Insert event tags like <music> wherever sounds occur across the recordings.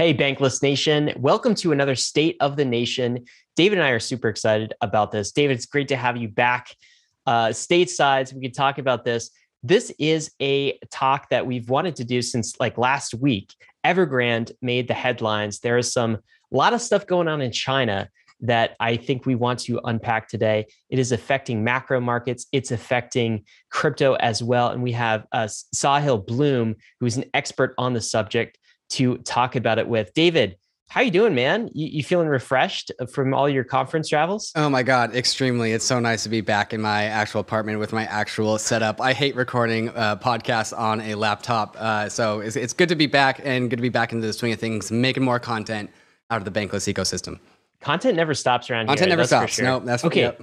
Hey, Bankless Nation. Welcome to another State of the Nation. David and I are super excited about this. David, it's great to have you back uh, stateside so we can talk about this. This is a talk that we've wanted to do since like last week. Evergrande made the headlines. There is some, a lot of stuff going on in China that I think we want to unpack today. It is affecting macro markets, it's affecting crypto as well. And we have uh, Sahil Bloom, who is an expert on the subject, to talk about it with. David, how you doing, man? You, you, feeling refreshed from all your conference travels? Oh my god, extremely! It's so nice to be back in my actual apartment with my actual setup. I hate recording uh, podcasts on a laptop, uh, so it's, it's good to be back and good to be back into the swing of things, making more content out of the Bankless ecosystem. Content never stops around content here. never stops. Sure. No, that's okay. Yep.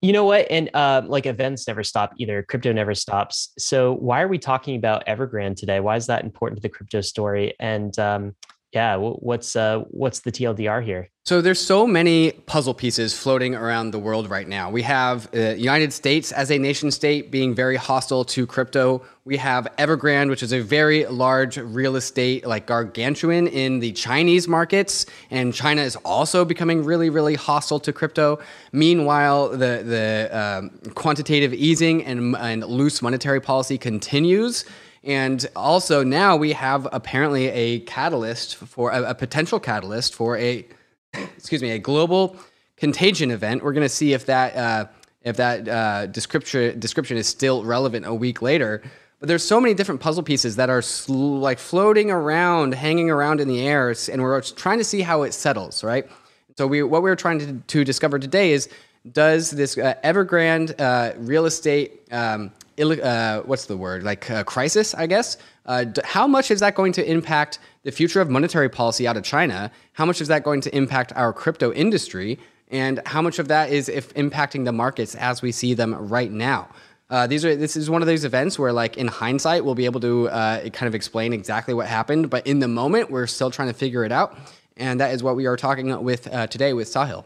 You know what? And uh, like events never stop either. Crypto never stops. So why are we talking about Evergrande today? Why is that important to the crypto story? And um, yeah, what's uh, what's the TLDR here? So there's so many puzzle pieces floating around the world right now. We have the uh, United States as a nation state being very hostile to crypto. We have Evergrande, which is a very large real estate, like gargantuan in the Chinese markets, and China is also becoming really, really hostile to crypto. Meanwhile, the the um, quantitative easing and, and loose monetary policy continues. And also now we have apparently a catalyst for a, a potential catalyst for a <coughs> excuse me a global contagion event. We're going to see if that uh, if that uh, description description is still relevant a week later. But there's so many different puzzle pieces that are sl- like floating around, hanging around in the air, and we're trying to see how it settles, right? So we what we're trying to, to discover today is does this uh, Evergrande uh, real estate um, uh, what's the word? Like uh, crisis i guess? Uh, how much is that going to impact the future of monetary policy out of china? How much is that going to impact our crypto industry? And how much of that is if impacting the markets as we see them right now? Uh, these are this is one of those events where like in hindsight we'll be able to uh, kind of explain exactly what happened. But in the moment we're still trying to figure it out. And that is what we are talking with uh, today with sahil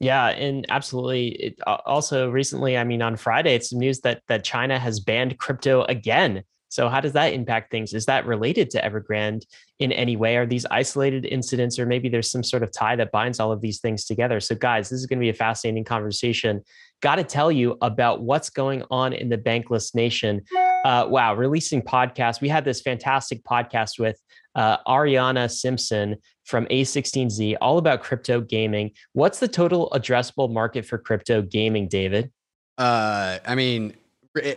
yeah, and absolutely. It, also, recently, I mean, on Friday, it's news that that China has banned crypto again. So, how does that impact things? Is that related to Evergrande in any way? Are these isolated incidents, or maybe there's some sort of tie that binds all of these things together? So, guys, this is going to be a fascinating conversation. Got to tell you about what's going on in the bankless nation. Uh, wow, releasing podcasts. We had this fantastic podcast with uh, Arianna Simpson from A16Z, all about crypto gaming. What's the total addressable market for crypto gaming, David? Uh, I mean,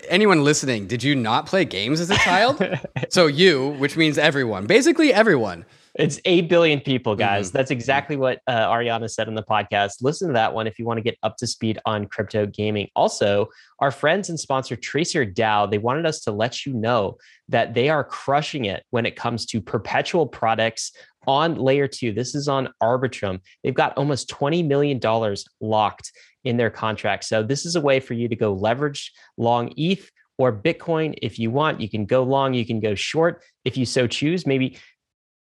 anyone listening, did you not play games as a child? <laughs> so you, which means everyone, basically everyone. It's 8 billion people, guys. Mm-hmm. That's exactly what uh, Arianna said in the podcast. Listen to that one if you want to get up to speed on crypto gaming. Also, our friends and sponsor Tracer DAO, they wanted us to let you know that they are crushing it when it comes to perpetual products on layer two. This is on Arbitrum. They've got almost $20 million locked in their contract. So this is a way for you to go leverage long ETH or Bitcoin if you want. You can go long, you can go short if you so choose. Maybe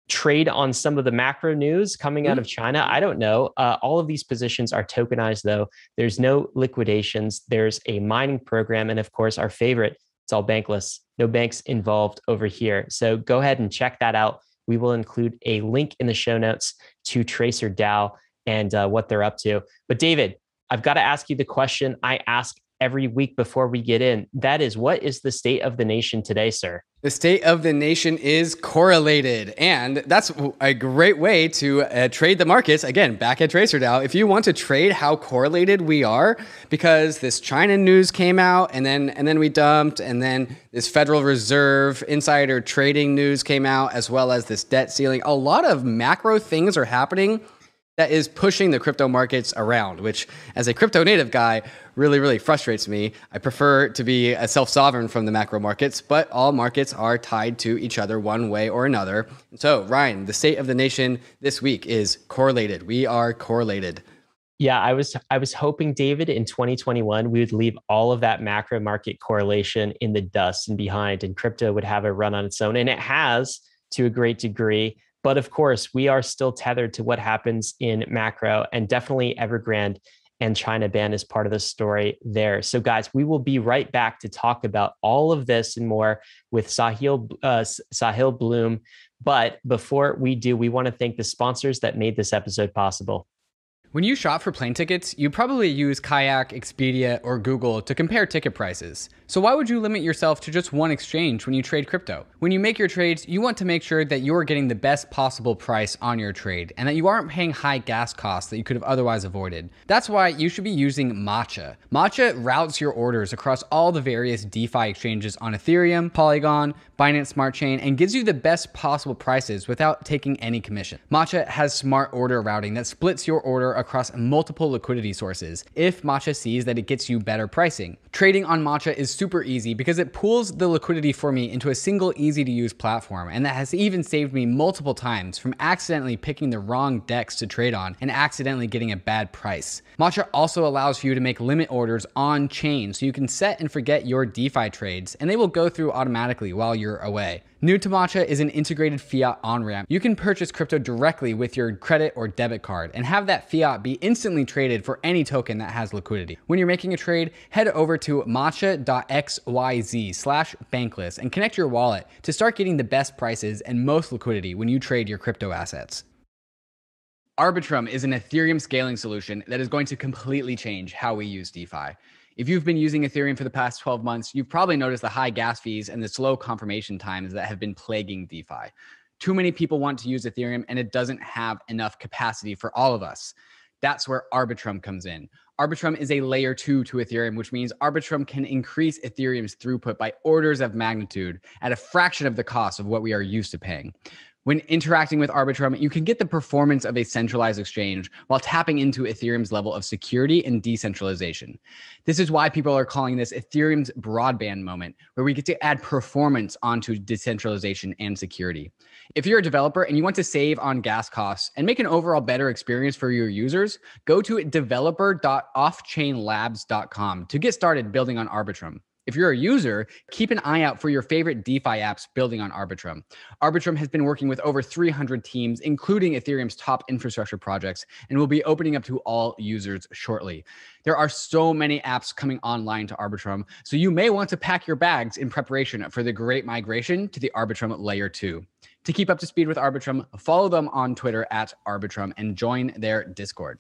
trade on some of the macro news coming out of mm-hmm. China. I don't know. Uh, all of these positions are tokenized, though. There's no liquidations. There's a mining program. And of course, our favorite, it's all bankless. No banks involved over here. So go ahead and check that out. We will include a link in the show notes to Tracer DAO and uh, what they're up to. But David, I've got to ask you the question I ask every week before we get in. That is, what is the state of the nation today, sir? The state of the nation is correlated. And that's a great way to uh, trade the markets. Again, back at TracerDAO, if you want to trade how correlated we are, because this China news came out and then, and then we dumped, and then this Federal Reserve insider trading news came out, as well as this debt ceiling. A lot of macro things are happening that is pushing the crypto markets around, which, as a crypto native guy, really, really frustrates me. I prefer to be a self sovereign from the macro markets, but all markets are tied to each other one way or another. So, Ryan, the state of the nation this week is correlated. We are correlated. Yeah, I was I was hoping David in 2021 we would leave all of that macro market correlation in the dust and behind and crypto would have a run on its own and it has to a great degree but of course, we are still tethered to what happens in macro, and definitely Evergrande and China ban is part of the story there. So, guys, we will be right back to talk about all of this and more with Sahil uh, Sahil Bloom. But before we do, we want to thank the sponsors that made this episode possible. When you shop for plane tickets, you probably use Kayak, Expedia, or Google to compare ticket prices. So why would you limit yourself to just one exchange when you trade crypto? When you make your trades, you want to make sure that you're getting the best possible price on your trade and that you aren't paying high gas costs that you could have otherwise avoided. That's why you should be using Matcha. Matcha routes your orders across all the various DeFi exchanges on Ethereum, Polygon, Binance Smart Chain, and gives you the best possible prices without taking any commission. Matcha has smart order routing that splits your order across multiple liquidity sources if Matcha sees that it gets you better pricing. Trading on Matcha is super easy because it pools the liquidity for me into a single easy to use platform, and that has even saved me multiple times from accidentally picking the wrong DEX to trade on and accidentally getting a bad price. Matcha also allows for you to make limit orders on chain so you can set and forget your DeFi trades, and they will go through automatically while you're away. New to Matcha is an integrated fiat on ramp. You can purchase crypto directly with your credit or debit card and have that fiat be instantly traded for any token that has liquidity. When you're making a trade, head over to matcha.xyz slash bankless and connect your wallet to start getting the best prices and most liquidity when you trade your crypto assets. Arbitrum is an Ethereum scaling solution that is going to completely change how we use DeFi. If you've been using Ethereum for the past 12 months, you've probably noticed the high gas fees and the slow confirmation times that have been plaguing DeFi. Too many people want to use Ethereum and it doesn't have enough capacity for all of us. That's where Arbitrum comes in. Arbitrum is a layer two to Ethereum, which means Arbitrum can increase Ethereum's throughput by orders of magnitude at a fraction of the cost of what we are used to paying. When interacting with Arbitrum, you can get the performance of a centralized exchange while tapping into Ethereum's level of security and decentralization. This is why people are calling this Ethereum's broadband moment, where we get to add performance onto decentralization and security. If you're a developer and you want to save on gas costs and make an overall better experience for your users, go to developer.offchainlabs.com to get started building on Arbitrum. If you're a user, keep an eye out for your favorite DeFi apps building on Arbitrum. Arbitrum has been working with over 300 teams, including Ethereum's top infrastructure projects, and will be opening up to all users shortly. There are so many apps coming online to Arbitrum, so you may want to pack your bags in preparation for the great migration to the Arbitrum Layer 2. To keep up to speed with Arbitrum, follow them on Twitter at Arbitrum and join their Discord.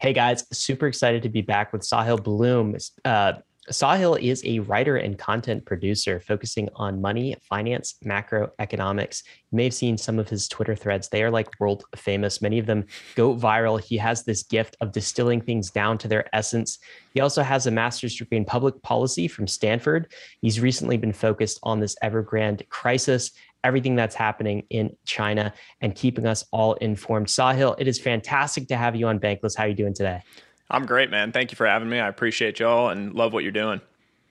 Hey guys, super excited to be back with Sahil Bloom. Uh, Sahil is a writer and content producer focusing on money, finance, macroeconomics. You may have seen some of his Twitter threads. They are like world famous. Many of them go viral. He has this gift of distilling things down to their essence. He also has a master's degree in public policy from Stanford. He's recently been focused on this Evergrande crisis everything that's happening in China and keeping us all informed. Sahil, it is fantastic to have you on Bankless. How are you doing today? I'm great, man. Thank you for having me. I appreciate y'all and love what you're doing.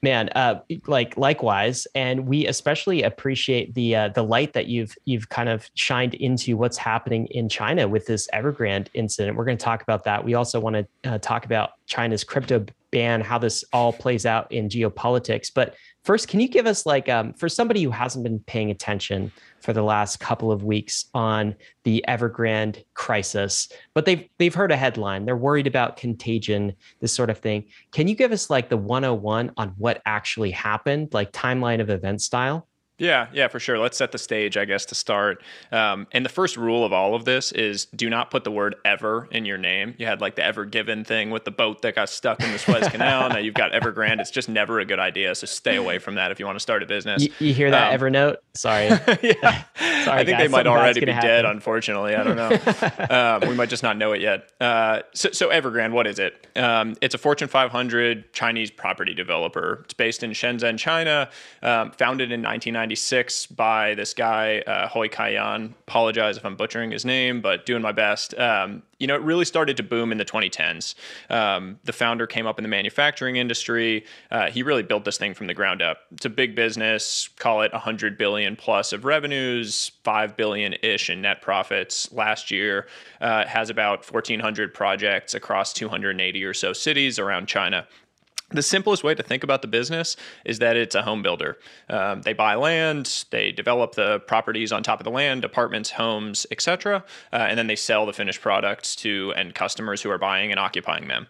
Man, uh, like likewise, and we especially appreciate the uh, the light that you've you've kind of shined into what's happening in China with this Evergrande incident. We're going to talk about that. We also want to uh, talk about China's crypto ban, how this all plays out in geopolitics. But First, can you give us like um, for somebody who hasn't been paying attention for the last couple of weeks on the Evergrande crisis, but they've they've heard a headline, they're worried about contagion, this sort of thing. Can you give us like the 101 on what actually happened, like timeline of event style? Yeah, yeah, for sure. Let's set the stage, I guess, to start. Um, and the first rule of all of this is do not put the word ever in your name. You had like the Ever Given thing with the boat that got stuck in the Suez Canal. now you've got Evergrande. It's just never a good idea. So stay away from that if you want to start a business. You, you hear that, um, Evernote? Sorry. <laughs> yeah. <laughs> Sorry, I think guys. they might already be happen. dead, unfortunately. I don't know. <laughs> um, we might just not know it yet. Uh, so, so, Evergrande, what is it? Um, it's a Fortune 500 Chinese property developer. It's based in Shenzhen, China, um, founded in 1990. 1996 by this guy, uh, Hui Ka Yan. Apologize if I'm butchering his name, but doing my best. Um, you know, it really started to boom in the 2010s. Um, the founder came up in the manufacturing industry. Uh, he really built this thing from the ground up. It's a big business, call it 100 billion plus of revenues, 5 billion ish in net profits last year. Uh, has about 1,400 projects across 280 or so cities around China the simplest way to think about the business is that it's a home builder. Um, they buy land, they develop the properties on top of the land, apartments, homes, etc., uh, and then they sell the finished products to end customers who are buying and occupying them.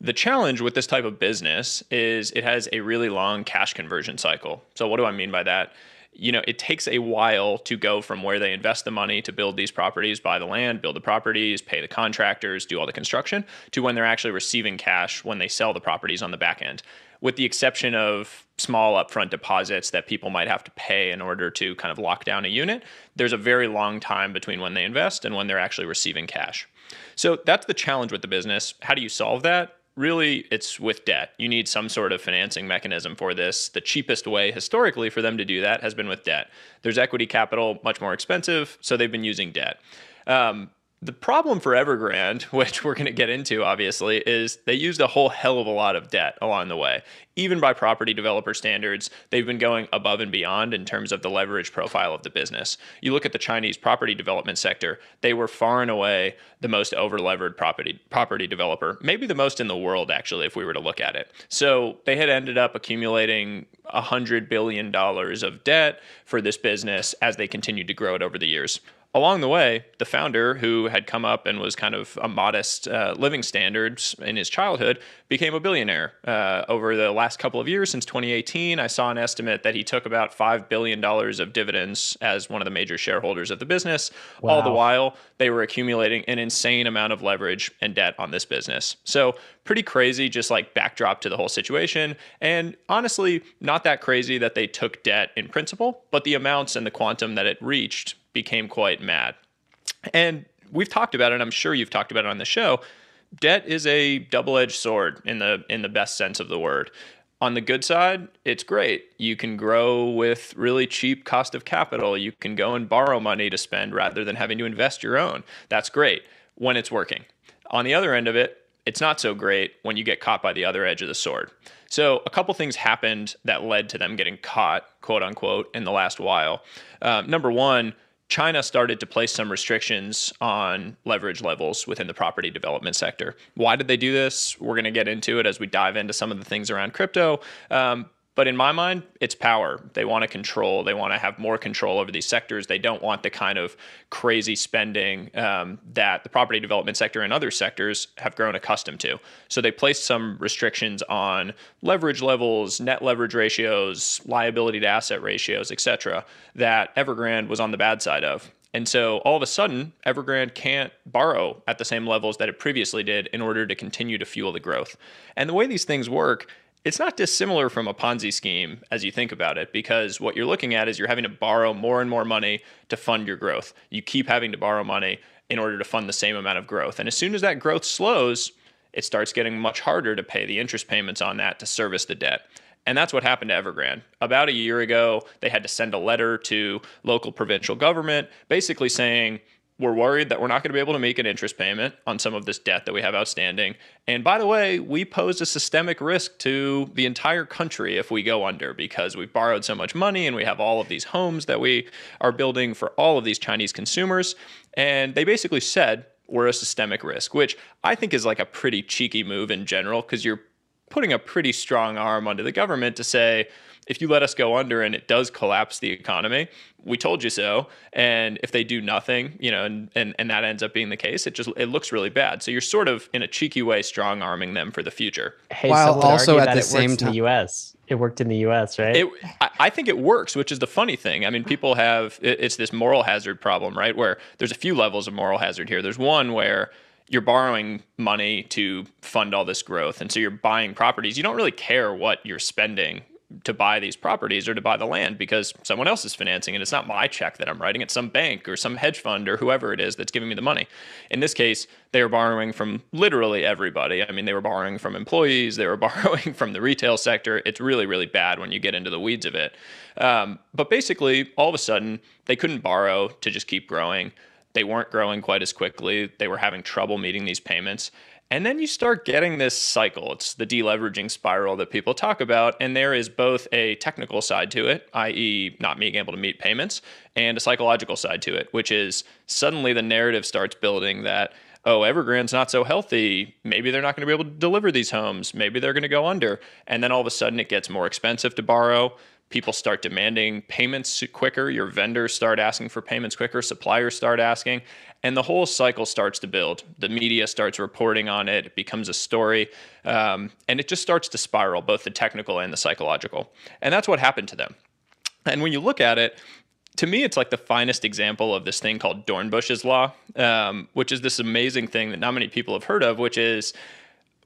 The challenge with this type of business is it has a really long cash conversion cycle. So, what do I mean by that? You know, it takes a while to go from where they invest the money to build these properties, buy the land, build the properties, pay the contractors, do all the construction, to when they're actually receiving cash when they sell the properties on the back end. With the exception of small upfront deposits that people might have to pay in order to kind of lock down a unit, there's a very long time between when they invest and when they're actually receiving cash. So that's the challenge with the business. How do you solve that? Really it's with debt. You need some sort of financing mechanism for this. The cheapest way historically for them to do that has been with debt. There's equity capital, much more expensive, so they've been using debt. Um, the problem for Evergrande, <laughs> which we're going to get into obviously, is they used a whole hell of a lot of debt along the way. Even by property developer standards, they've been going above and beyond in terms of the leverage profile of the business. You look at the Chinese property development sector, they were far and away the most overlevered property property developer, maybe the most in the world actually if we were to look at it. So, they had ended up accumulating 100 billion dollars of debt for this business as they continued to grow it over the years along the way, the founder, who had come up and was kind of a modest uh, living standards in his childhood, became a billionaire. Uh, over the last couple of years, since 2018, I saw an estimate that he took about $5 billion of dividends as one of the major shareholders of the business. Wow. All the while, they were accumulating an insane amount of leverage and debt on this business. So, pretty crazy, just like backdrop to the whole situation. And honestly, not that crazy that they took debt in principle, but the amounts and the quantum that it reached became quite mad. And we've talked about it, I'm sure you've talked about it on the show. Debt is a double-edged sword in the in the best sense of the word. On the good side, it's great. You can grow with really cheap cost of capital. You can go and borrow money to spend rather than having to invest your own. That's great when it's working. On the other end of it, it's not so great when you get caught by the other edge of the sword. So, a couple things happened that led to them getting caught, quote unquote, in the last while. Uh, number one, China started to place some restrictions on leverage levels within the property development sector. Why did they do this? We're going to get into it as we dive into some of the things around crypto. Um, but in my mind, it's power. They want to control. They want to have more control over these sectors. They don't want the kind of crazy spending um, that the property development sector and other sectors have grown accustomed to. So they placed some restrictions on leverage levels, net leverage ratios, liability to asset ratios, et cetera, that Evergrande was on the bad side of. And so all of a sudden, Evergrande can't borrow at the same levels that it previously did in order to continue to fuel the growth. And the way these things work it's not dissimilar from a Ponzi scheme as you think about it, because what you're looking at is you're having to borrow more and more money to fund your growth. You keep having to borrow money in order to fund the same amount of growth. And as soon as that growth slows, it starts getting much harder to pay the interest payments on that to service the debt. And that's what happened to Evergrande. About a year ago, they had to send a letter to local provincial government basically saying, we're worried that we're not going to be able to make an interest payment on some of this debt that we have outstanding. And by the way, we pose a systemic risk to the entire country if we go under because we've borrowed so much money and we have all of these homes that we are building for all of these Chinese consumers. And they basically said, we're a systemic risk, which I think is like a pretty cheeky move in general because you're putting a pretty strong arm onto the government to say, if you let us go under and it does collapse the economy, we told you so. And if they do nothing, you know, and, and, and that ends up being the case, it just it looks really bad. So you're sort of in a cheeky way strong arming them for the future. Hey, While also at the same time, in the U.S. It worked in the U.S., right? It, I, I think it works, which is the funny thing. I mean, people have it, it's this moral hazard problem, right? Where there's a few levels of moral hazard here. There's one where you're borrowing money to fund all this growth. And so you're buying properties. You don't really care what you're spending to buy these properties or to buy the land because someone else is financing it. It's not my check that I'm writing, it's some bank or some hedge fund or whoever it is that's giving me the money. In this case, they are borrowing from literally everybody. I mean, they were borrowing from employees, they were <laughs> borrowing from the retail sector. It's really, really bad when you get into the weeds of it. Um, but basically, all of a sudden, they couldn't borrow to just keep growing. They weren't growing quite as quickly. They were having trouble meeting these payments. And then you start getting this cycle. It's the deleveraging spiral that people talk about. And there is both a technical side to it, i.e., not being able to meet payments, and a psychological side to it, which is suddenly the narrative starts building that, oh, Evergrande's not so healthy. Maybe they're not going to be able to deliver these homes. Maybe they're going to go under. And then all of a sudden it gets more expensive to borrow people start demanding payments quicker your vendors start asking for payments quicker suppliers start asking and the whole cycle starts to build. The media starts reporting on it it becomes a story um, and it just starts to spiral both the technical and the psychological. And that's what happened to them. And when you look at it, to me, it's like the finest example of this thing called Dornbusch's law, um, which is this amazing thing that not many people have heard of, which is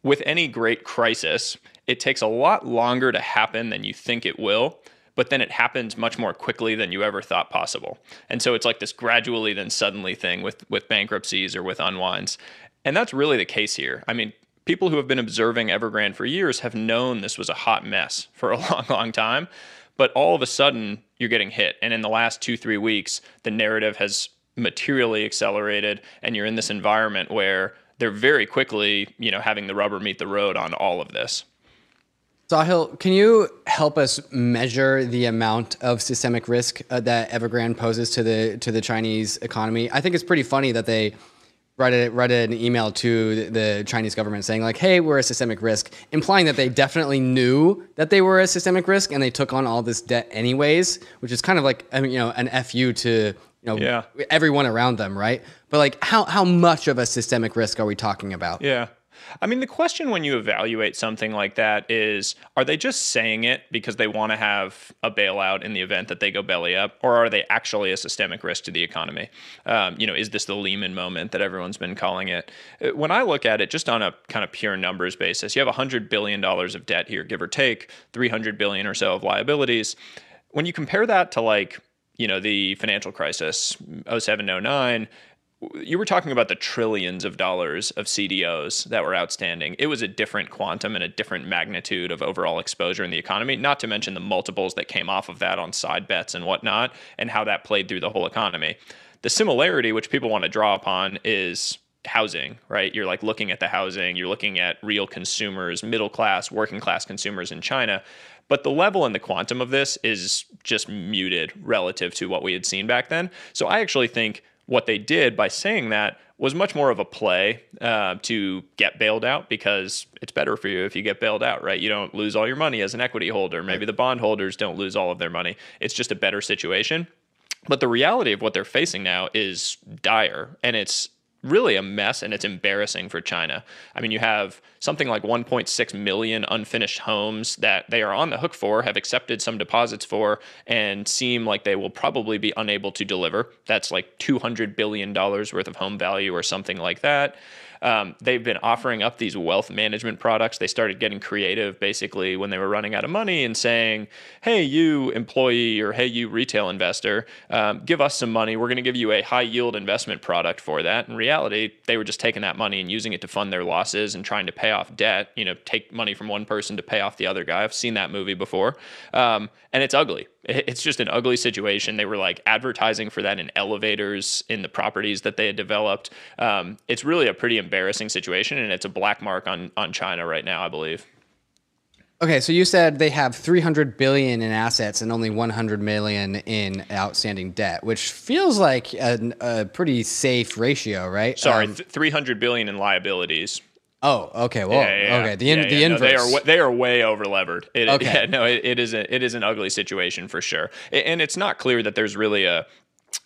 with any great crisis, it takes a lot longer to happen than you think it will, but then it happens much more quickly than you ever thought possible. And so it's like this gradually then suddenly thing with with bankruptcies or with unwinds. And that's really the case here. I mean, people who have been observing Evergrande for years have known this was a hot mess <laughs> for a long, long time. But all of a sudden, you're getting hit. And in the last two, three weeks, the narrative has materially accelerated, and you're in this environment where they're very quickly, you know, having the rubber meet the road on all of this. Sahil, can you help us measure the amount of systemic risk uh, that Evergrande poses to the to the Chinese economy? I think it's pretty funny that they write, a, write an email to the Chinese government saying like, "Hey, we're a systemic risk," implying that they definitely knew that they were a systemic risk and they took on all this debt anyways, which is kind of like I mean, you know an fu to you know yeah. everyone around them, right? But like, how how much of a systemic risk are we talking about? Yeah. I mean, the question when you evaluate something like that is are they just saying it because they want to have a bailout in the event that they go belly up, or are they actually a systemic risk to the economy? Um, you know, is this the Lehman moment that everyone's been calling it? Uh, when I look at it just on a kind of pure numbers basis, you have $100 billion of debt here, give or take, 300 billion or so of liabilities. When you compare that to like, you know, the financial crisis, 07, 09, you were talking about the trillions of dollars of CDOs that were outstanding. It was a different quantum and a different magnitude of overall exposure in the economy, not to mention the multiples that came off of that on side bets and whatnot, and how that played through the whole economy. The similarity, which people want to draw upon, is housing, right? You're like looking at the housing, you're looking at real consumers, middle class, working class consumers in China. But the level and the quantum of this is just muted relative to what we had seen back then. So I actually think what they did by saying that was much more of a play uh, to get bailed out because it's better for you if you get bailed out, right? You don't lose all your money as an equity holder. Maybe the bondholders don't lose all of their money. It's just a better situation. But the reality of what they're facing now is dire, and it's really a mess and it's embarrassing for China. I mean, you have something like 1.6 million unfinished homes that they are on the hook for, have accepted some deposits for, and seem like they will probably be unable to deliver. That's like $200 billion worth of home value or something like that. Um, they've been offering up these wealth management products. They started getting creative basically when they were running out of money and saying, hey, you employee or hey, you retail investor, um, give us some money. We're going to give you a high yield investment product for that. In reality, they were just taking that money and using it to fund their losses and trying to pay off debt, you know, take money from one person to pay off the other guy. I've seen that movie before. Um, and it's ugly it's just an ugly situation. They were like advertising for that in elevators in the properties that they had developed. Um, it's really a pretty embarrassing situation, and it's a black mark on on China right now, I believe. Okay, so you said they have 300 billion in assets and only 100 million in outstanding debt, which feels like a, a pretty safe ratio, right? Sorry, um, 300 billion in liabilities. Oh, okay. Well, yeah, yeah, okay. The in, yeah, the inverse. No, they are they are way over levered. It, okay. No, it, it is a, it is an ugly situation for sure, and it's not clear that there's really a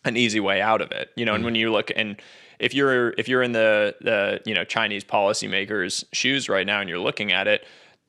an easy way out of it. You know, mm. and when you look and if you're if you're in the the you know Chinese policymakers' shoes right now and you're looking at it,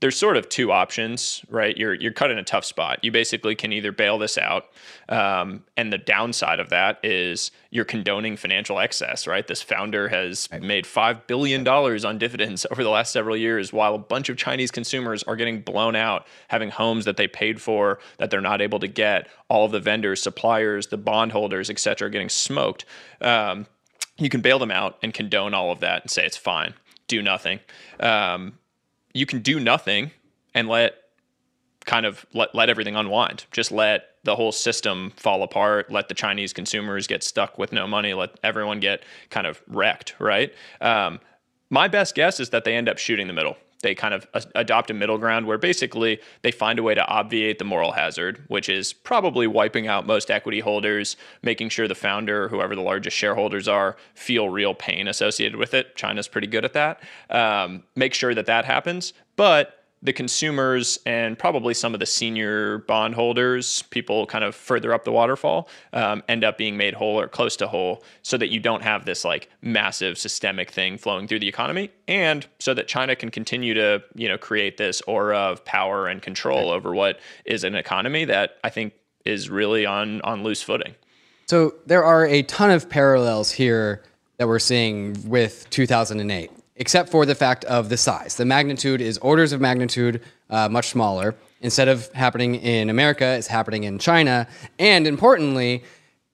there's sort of two options, right? You're you're cut in a tough spot. You basically can either bail this out, um, and the downside of that is you're condoning financial excess, right? This founder has made five billion dollars on dividends <laughs> over the last several years, while a bunch of Chinese consumers are getting blown out, having homes that they paid for that they're not able to get. All of the vendors, suppliers, the bondholders, et cetera, are getting smoked. Um, you can bail them out and condone all of that and say it's fine, do nothing. Um, you can do nothing and let kind of let, let everything unwind. Just let the whole system fall apart. Let the Chinese consumers get stuck with no money. Let everyone get kind of wrecked, right? Um, my best guess is that they end up shooting the middle they kind of adopt a middle ground where basically they find a way to obviate the moral hazard, which is probably wiping out most equity holders, making sure the founder, whoever the largest shareholders are, feel real pain associated with it. China's pretty good at that. Um, make sure that that happens. But the consumers and probably some of the senior bondholders, people kind of further up the waterfall, um, end up being made whole or close to whole so that you don't have this like massive systemic thing flowing through the economy and so that China can continue to, you know, create this aura of power and control over what is an economy that I think is really on on loose footing. So there are a ton of parallels here that we're seeing with 2008, except for the fact of the size. The magnitude is orders of magnitude uh, much smaller. Instead of happening in America, it's happening in China. And importantly,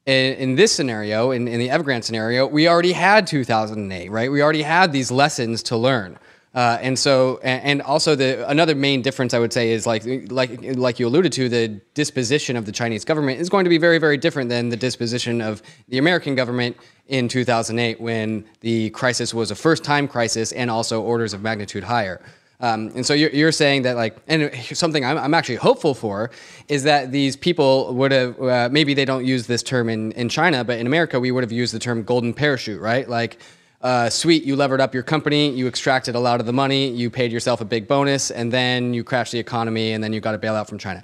in, in this scenario, in, in the Evergrande scenario, we already had 2008, right? We already had these lessons to learn. Uh, and so, and also the another main difference I would say is like like like you alluded to, the disposition of the Chinese government is going to be very very different than the disposition of the American government in 2008 when the crisis was a first time crisis and also orders of magnitude higher. Um, and so you're, you're, saying that like, and something I'm, I'm, actually hopeful for is that these people would have, uh, maybe they don't use this term in, in China, but in America, we would have used the term golden parachute, right? Like, uh, sweet, you levered up your company, you extracted a lot of the money, you paid yourself a big bonus, and then you crashed the economy, and then you got a bailout from China.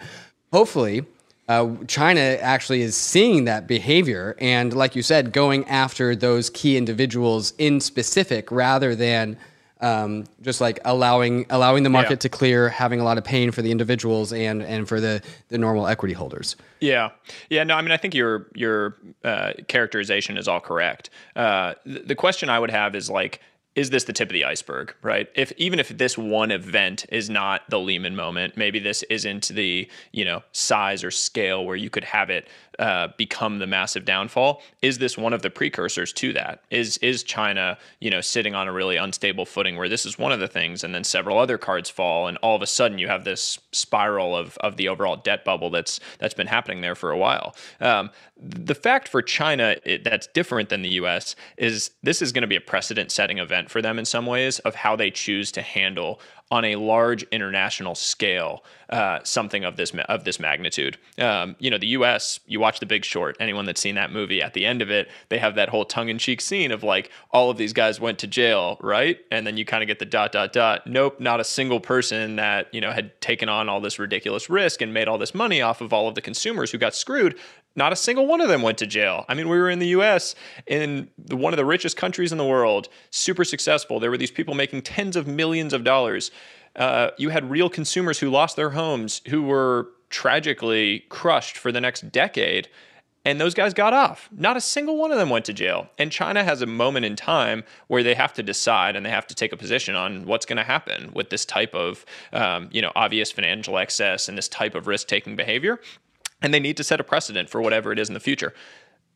Hopefully, uh, China actually is seeing that behavior, and like you said, going after those key individuals in specific rather than um, just like allowing allowing the market yeah. to clear, having a lot of pain for the individuals and and for the the normal equity holders. Yeah, yeah. No, I mean, I think your your uh, characterization is all correct. Uh, the, the question I would have is like is this the tip of the iceberg, right? If even if this one event is not the Lehman moment, maybe this isn't the you know size or scale where you could have it uh, become the massive downfall. Is this one of the precursors to that? Is is China, you know, sitting on a really unstable footing where this is one of the things, and then several other cards fall, and all of a sudden you have this spiral of of the overall debt bubble that's that's been happening there for a while. Um, the fact for China it, that's different than the U.S. is this is going to be a precedent-setting event for them in some ways of how they choose to handle on a large international scale uh, something of this of this magnitude. Um, you know, the U.S. You watch The Big Short. Anyone that's seen that movie, at the end of it, they have that whole tongue-in-cheek scene of like all of these guys went to jail, right? And then you kind of get the dot dot dot. Nope, not a single person that you know had taken on all this ridiculous risk and made all this money off of all of the consumers who got screwed not a single one of them went to jail. I mean, we were in the US, in one of the richest countries in the world, super successful. There were these people making tens of millions of dollars. Uh, you had real consumers who lost their homes, who were tragically crushed for the next decade. And those guys got off. Not a single one of them went to jail. And China has a moment in time where they have to decide and they have to take a position on what's going to happen with this type of, um, you know, obvious financial excess and this type of risk-taking behavior and they need to set a precedent for whatever it is in the future.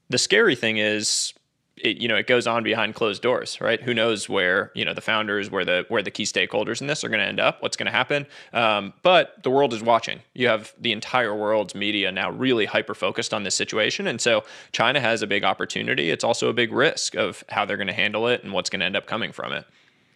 The scary thing is it, you know it goes on behind closed doors right? Who knows where you know the founders where the where the key stakeholders in this are going to end up what's going to happen. Um, but the world is watching. You have the entire world's media now really hyper focused on this situation and so china has a big opportunity. It's also a big risk of how they're going to handle it and what's going to end up coming from it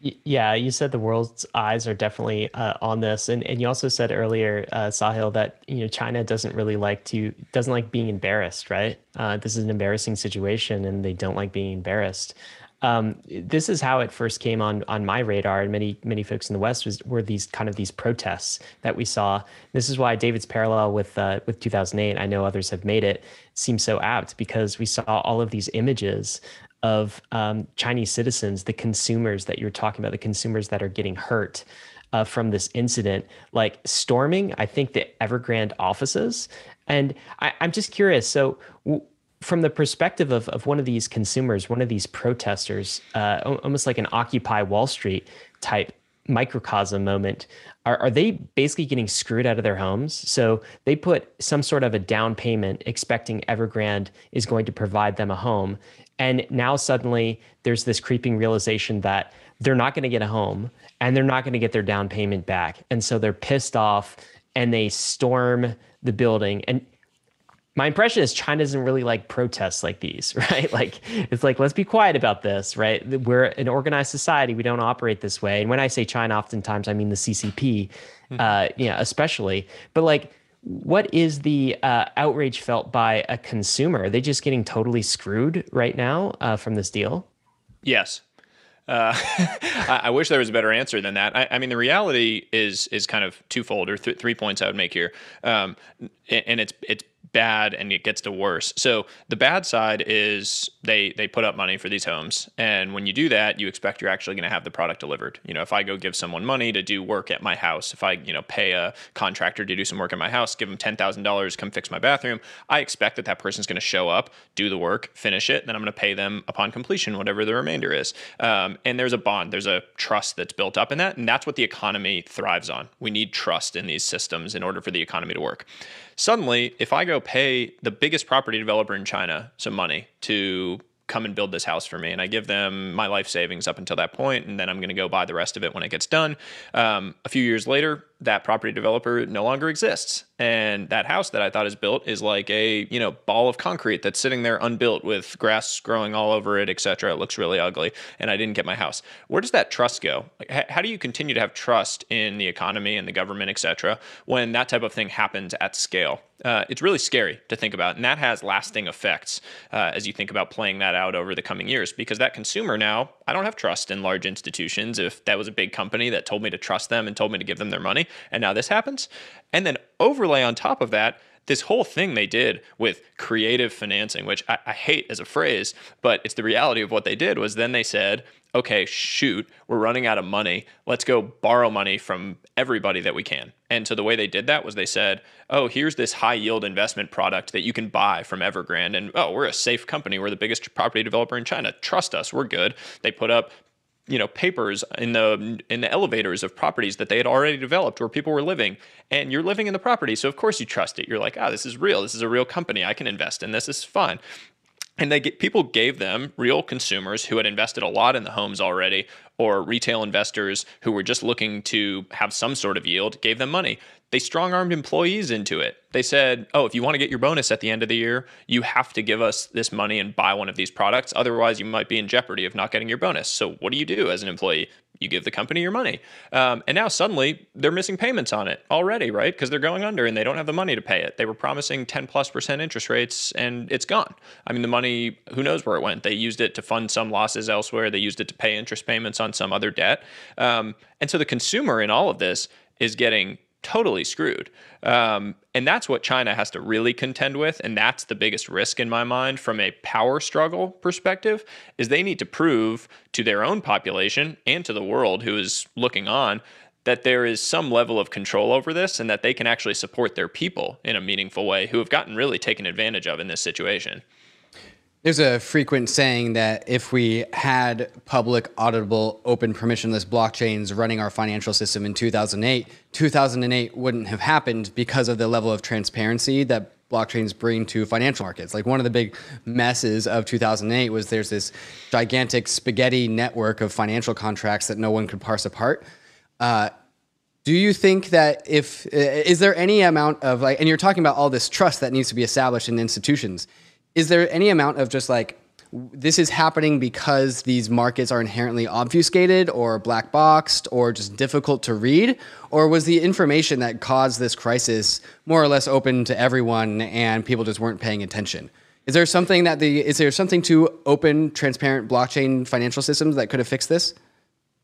yeah, you said the world's eyes are definitely uh, on this, and and you also said earlier, uh, Sahil, that you know China doesn't really like to doesn't like being embarrassed, right? Uh, this is an embarrassing situation, and they don't like being embarrassed. Um, this is how it first came on on my radar, and many many folks in the West was were these kind of these protests that we saw. This is why David's parallel with uh, with 2008, I know others have made it, seems so apt because we saw all of these images of um, Chinese citizens, the consumers that you're talking about, the consumers that are getting hurt uh, from this incident, like storming, I think, the Evergrande offices. And I, am just curious. So, w- from the perspective of, of one of these consumers, one of these protesters, uh, almost like an Occupy Wall Street type microcosm moment, are, are they basically getting screwed out of their homes? So they put some sort of a down payment expecting Evergrande is going to provide them a home. And now suddenly there's this creeping realization that they're not going to get a home and they're not going to get their down payment back. And so they're pissed off and they storm the building. And my impression is China doesn't really like protests like these, <laughs> right? Like it's like let's be quiet about this, right? We're an organized society. We don't operate this way. And when I say China, oftentimes I mean the CCP, mm-hmm. uh, yeah, especially. But like what is the uh, outrage felt by a consumer? Are they just getting totally screwed right now uh, from this deal? Yes. Uh, <laughs> I, I, wish there was a better answer than that. I, I mean, the reality is is kind of twofold, or th- three points I would make here, um, and it's it's bad and it gets to worse. So the bad side is they they put up money for these homes, and when you do that, you expect you're actually going to have the product delivered. You know, if I go give someone money to do work at my house, if I you know pay a contractor to do some work at my house, give them ten thousand dollars, come fix my bathroom, I expect that that person's going to show up, do the work, finish it, then I'm going to pay them upon completion whatever the remainder is. Um, and there's a bond, there's a trust that's built up in that, and that's what the economy thrives on. We need trust in these systems in order for the economy to work. Suddenly, if I go pay the biggest property developer in China some money to come and build this house for me. And I give them my life savings up until that point, and then I'm going to go buy the rest of it when it gets done. Um, a few years later, that property developer no longer exists. And that house that i thought is built is like a you know ball of concrete that's sitting there unbuilt with grass growing all over it etc it looks really ugly and i didn't get my house. Where does that trust go? Like, how do you continue to have trust in the economy and the government etc when that type of thing happens at scale? Uh, it's really scary to think about and that has lasting effects uh, as you think about playing that out over the coming years because that consumer now i don't have trust in large institutions. If that was a big company that told me to trust them and told me to give them their money and now this happens. And then overlay on top of that, this whole thing they did with creative financing, which I, I, hate as a phrase, but it's the reality of what they did was then they said, okay, shoot, we're running out of money. Let's go borrow money from everybody that we can. And so the way they did that was they said, oh, here's this high yield investment product that you can buy from Evergrande. And oh, we're a safe company. We're the biggest property developer in China. Trust us, we're good. They put up you know papers in the in the elevators of properties that they had already developed where people were living and you're living in the property so of course you trust it. You're like ah oh, this is real. This is a real company. I can invest in this. This is fun. And they get people gave them real consumers who had invested a lot in the homes already or retail investors who were just looking to have some sort of yield gave them money they strong armed employees into it. They said, oh, if you want to get your bonus at the end of the year, you have to give us this money and buy one of these products. Otherwise, you might be in jeopardy of not getting your bonus. So, what do you do as an employee? You give the company your money. Um, and now suddenly they're missing payments on it already, right? Because they're going under and they don't have the money to pay it. They were promising 10 plus percent interest rates and it's gone. I mean, the money, who knows where it went? They used it to fund some losses elsewhere, they used it to pay interest payments on some other debt. Um, and so the consumer in all of this is getting totally screwed. Um, and that's what China has to really contend with. And that's the biggest risk in my mind from a power struggle perspective is they need to prove to their own population and to the world who is looking on that there is some level of control over this and that they can actually support their people in a meaningful way who have gotten really taken advantage of in this situation. There's a frequent saying that if we had public, auditable, open, permissionless blockchains running our financial system in 2008, 2008 wouldn't have happened because of the level of transparency that blockchains bring to financial markets. Like one of the big messes of 2008 was there's this gigantic spaghetti network of financial contracts that no one could parse apart. Uh, do you think that if is there any amount of like, and you're talking about all this trust that needs to be established in institutions? Is there any amount of just like this is happening because these markets are inherently obfuscated or black boxed or just difficult to read? Or was the information that caused this crisis more or less open to everyone and people just weren't paying attention? Is there something that the is there something to open, transparent blockchain financial systems that could have fixed this?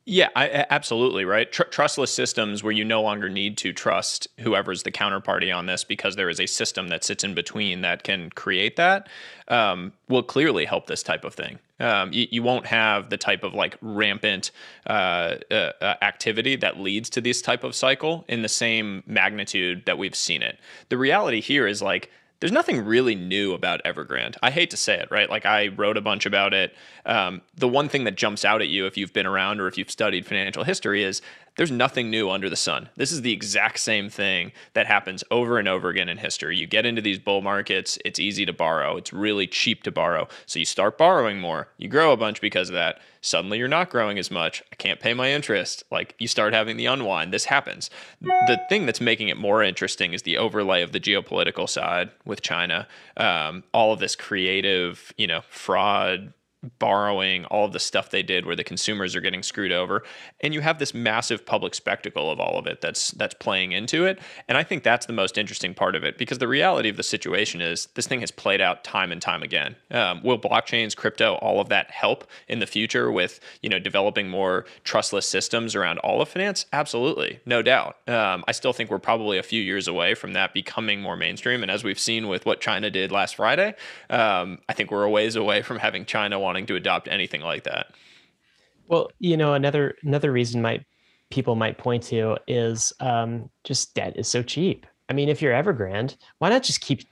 Yeah, I, absolutely right. Tr- trustless systems where you no longer need to trust whoever's the counterparty on this because there is a system that sits in between that can create that um, will clearly help this type of thing. Um, you, you, won't have the type of like rampant uh, uh, uh, activity that leads to this type of cycle in the same magnitude that we've seen it. The reality here is like there's nothing really new about Evergrande. I hate to say it, right? Like I wrote a bunch about it. Um, the one thing that jumps out at you if you've been around or if you've studied financial history is there's nothing new under the sun. This is the exact same thing that happens over and over again in history. You get into these bull markets, it's easy to borrow, it's really cheap to borrow. So you start borrowing more, you grow a bunch because of that. Suddenly you're not growing as much. I can't pay my interest. Like you start having the unwind. This happens. The thing that's making it more interesting is the overlay of the geopolitical side with China. Um, all of this creative, you know, fraud, borrowing, all of the stuff they did where the consumers are getting screwed over. And you have this massive public spectacle of all of it that's that's playing into it. And I think that's the most interesting part of it because the reality of the situation is this thing has played out time and time again. Um, will blockchains, crypto, all of that help in the future with you know developing more trustless systems around all of finance? Absolutely, no doubt. Um, I still think we're probably a few years away from that becoming more mainstream. And as we've seen with what China did last Friday, um, I think we're a ways away from having China wanting to adopt anything like that. Well, you know, another another reason might people might point to is um, just debt is so cheap. I mean, if you're Evergrande, why not just keep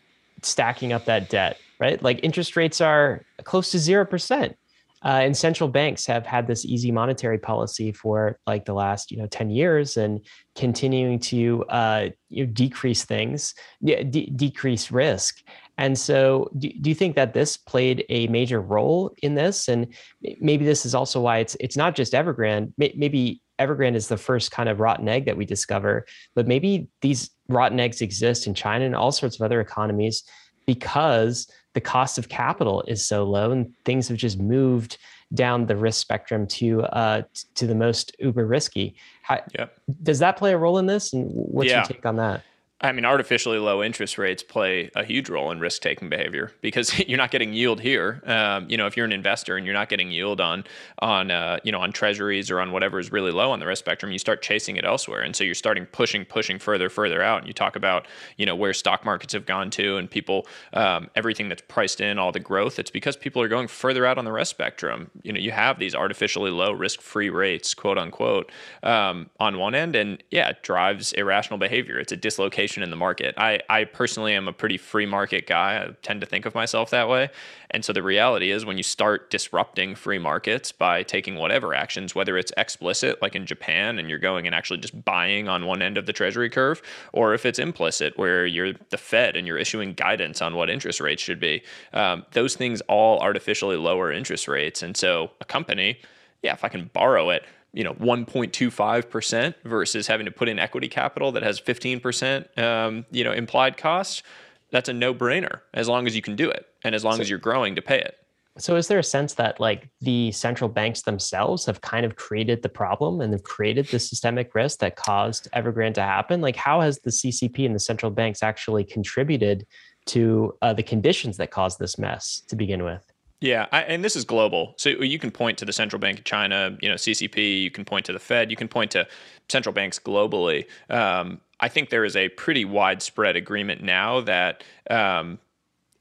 stacking up that debt, right? Like interest rates are close to zero percent. Uh, and central banks have had this easy monetary policy for like the last you know 10 years and continuing to uh, you know, decrease things de- decrease risk. And so do, do you think that this played a major role in this? And maybe this is also why it's it's not just evergrande. Maybe evergrande is the first kind of rotten egg that we discover but maybe these rotten eggs exist in china and all sorts of other economies because the cost of capital is so low and things have just moved down the risk spectrum to uh, to the most uber risky. How, yep. Does that play a role in this? And what's yeah. your take on that? I mean, artificially low interest rates play a huge role in risk taking behavior because <laughs> you're not getting yield here. Um, you know, if you're an investor and you're not getting yield on on uh, you know on treasuries or on whatever is really low on the risk spectrum, you start chasing it elsewhere, and so you're starting pushing, pushing further, further out. And you talk about you know where stock markets have gone to, and people um, everything that's priced in, all the growth. It's because people are going further out on the risk spectrum. You know, you have these artificially low risk free rates, quote unquote, um, on one end, and yeah, it drives irrational behavior. It's a dislocation in the market. I, I personally am a pretty free market guy. I tend to think of myself that way. And so the reality is when you start disrupting free markets by taking whatever actions, whether it's explicit, like in Japan, and you're going and actually just buying on one end of the treasury curve, or if it's implicit, where you're the Fed and you're issuing guidance on what interest rates should be, um, those things all artificially lower interest rates. And so a company, yeah, if I can borrow it, you know 1.25% versus having to put in equity capital that has 15% um, you know implied cost that's a no-brainer as long as you can do it and as long so, as you're growing to pay it. So is there a sense that like the central banks themselves have kind of created the problem and have created the systemic risk that caused evergrande to happen? Like how has the ccp and the central banks actually contributed to uh, the conditions that caused this mess to begin with yeah, I, and this is global. So you can point to the central bank of China, you know, CCP. You can point to the Fed. You can point to central banks globally. Um, I think there is a pretty widespread agreement now that um,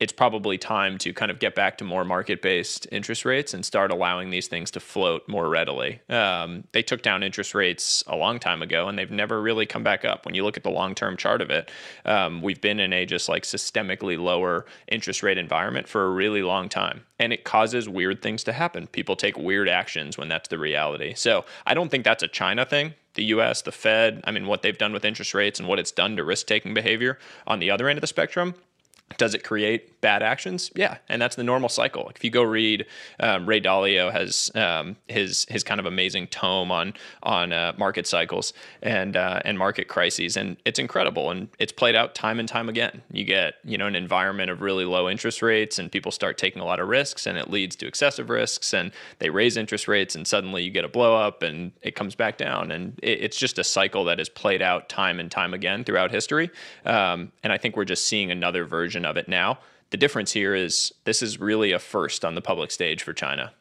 it's probably time to kind of get back to more market based interest rates and start allowing these things to float more readily. Um, they took down interest rates a long time ago and they've never really come back up. When you look at the long term chart of it, um, we've been in a just like systemically lower interest rate environment for a really long time. And it causes weird things to happen. People take weird actions when that's the reality. So I don't think that's a China thing the US, the Fed, I mean, what they've done with interest rates and what it's done to risk taking behavior on the other end of the spectrum, does it create bad actions? Yeah, and that's the normal cycle. If you go read, um, Ray Dalio has um, his his kind of amazing tome on on uh, market cycles and uh, and market crises, and it's incredible, and it's played out time and time again. You get you know an environment of really low interest rates, and people start taking a lot of risks, and it leads to excessive risks, and they raise interest rates, and suddenly you get a blow up, and it comes back down, and it, it's just a cycle that has played out time and time again throughout history. Um, and I think we're just seeing another version version of it now. The difference here is this is really a first on the public stage for China.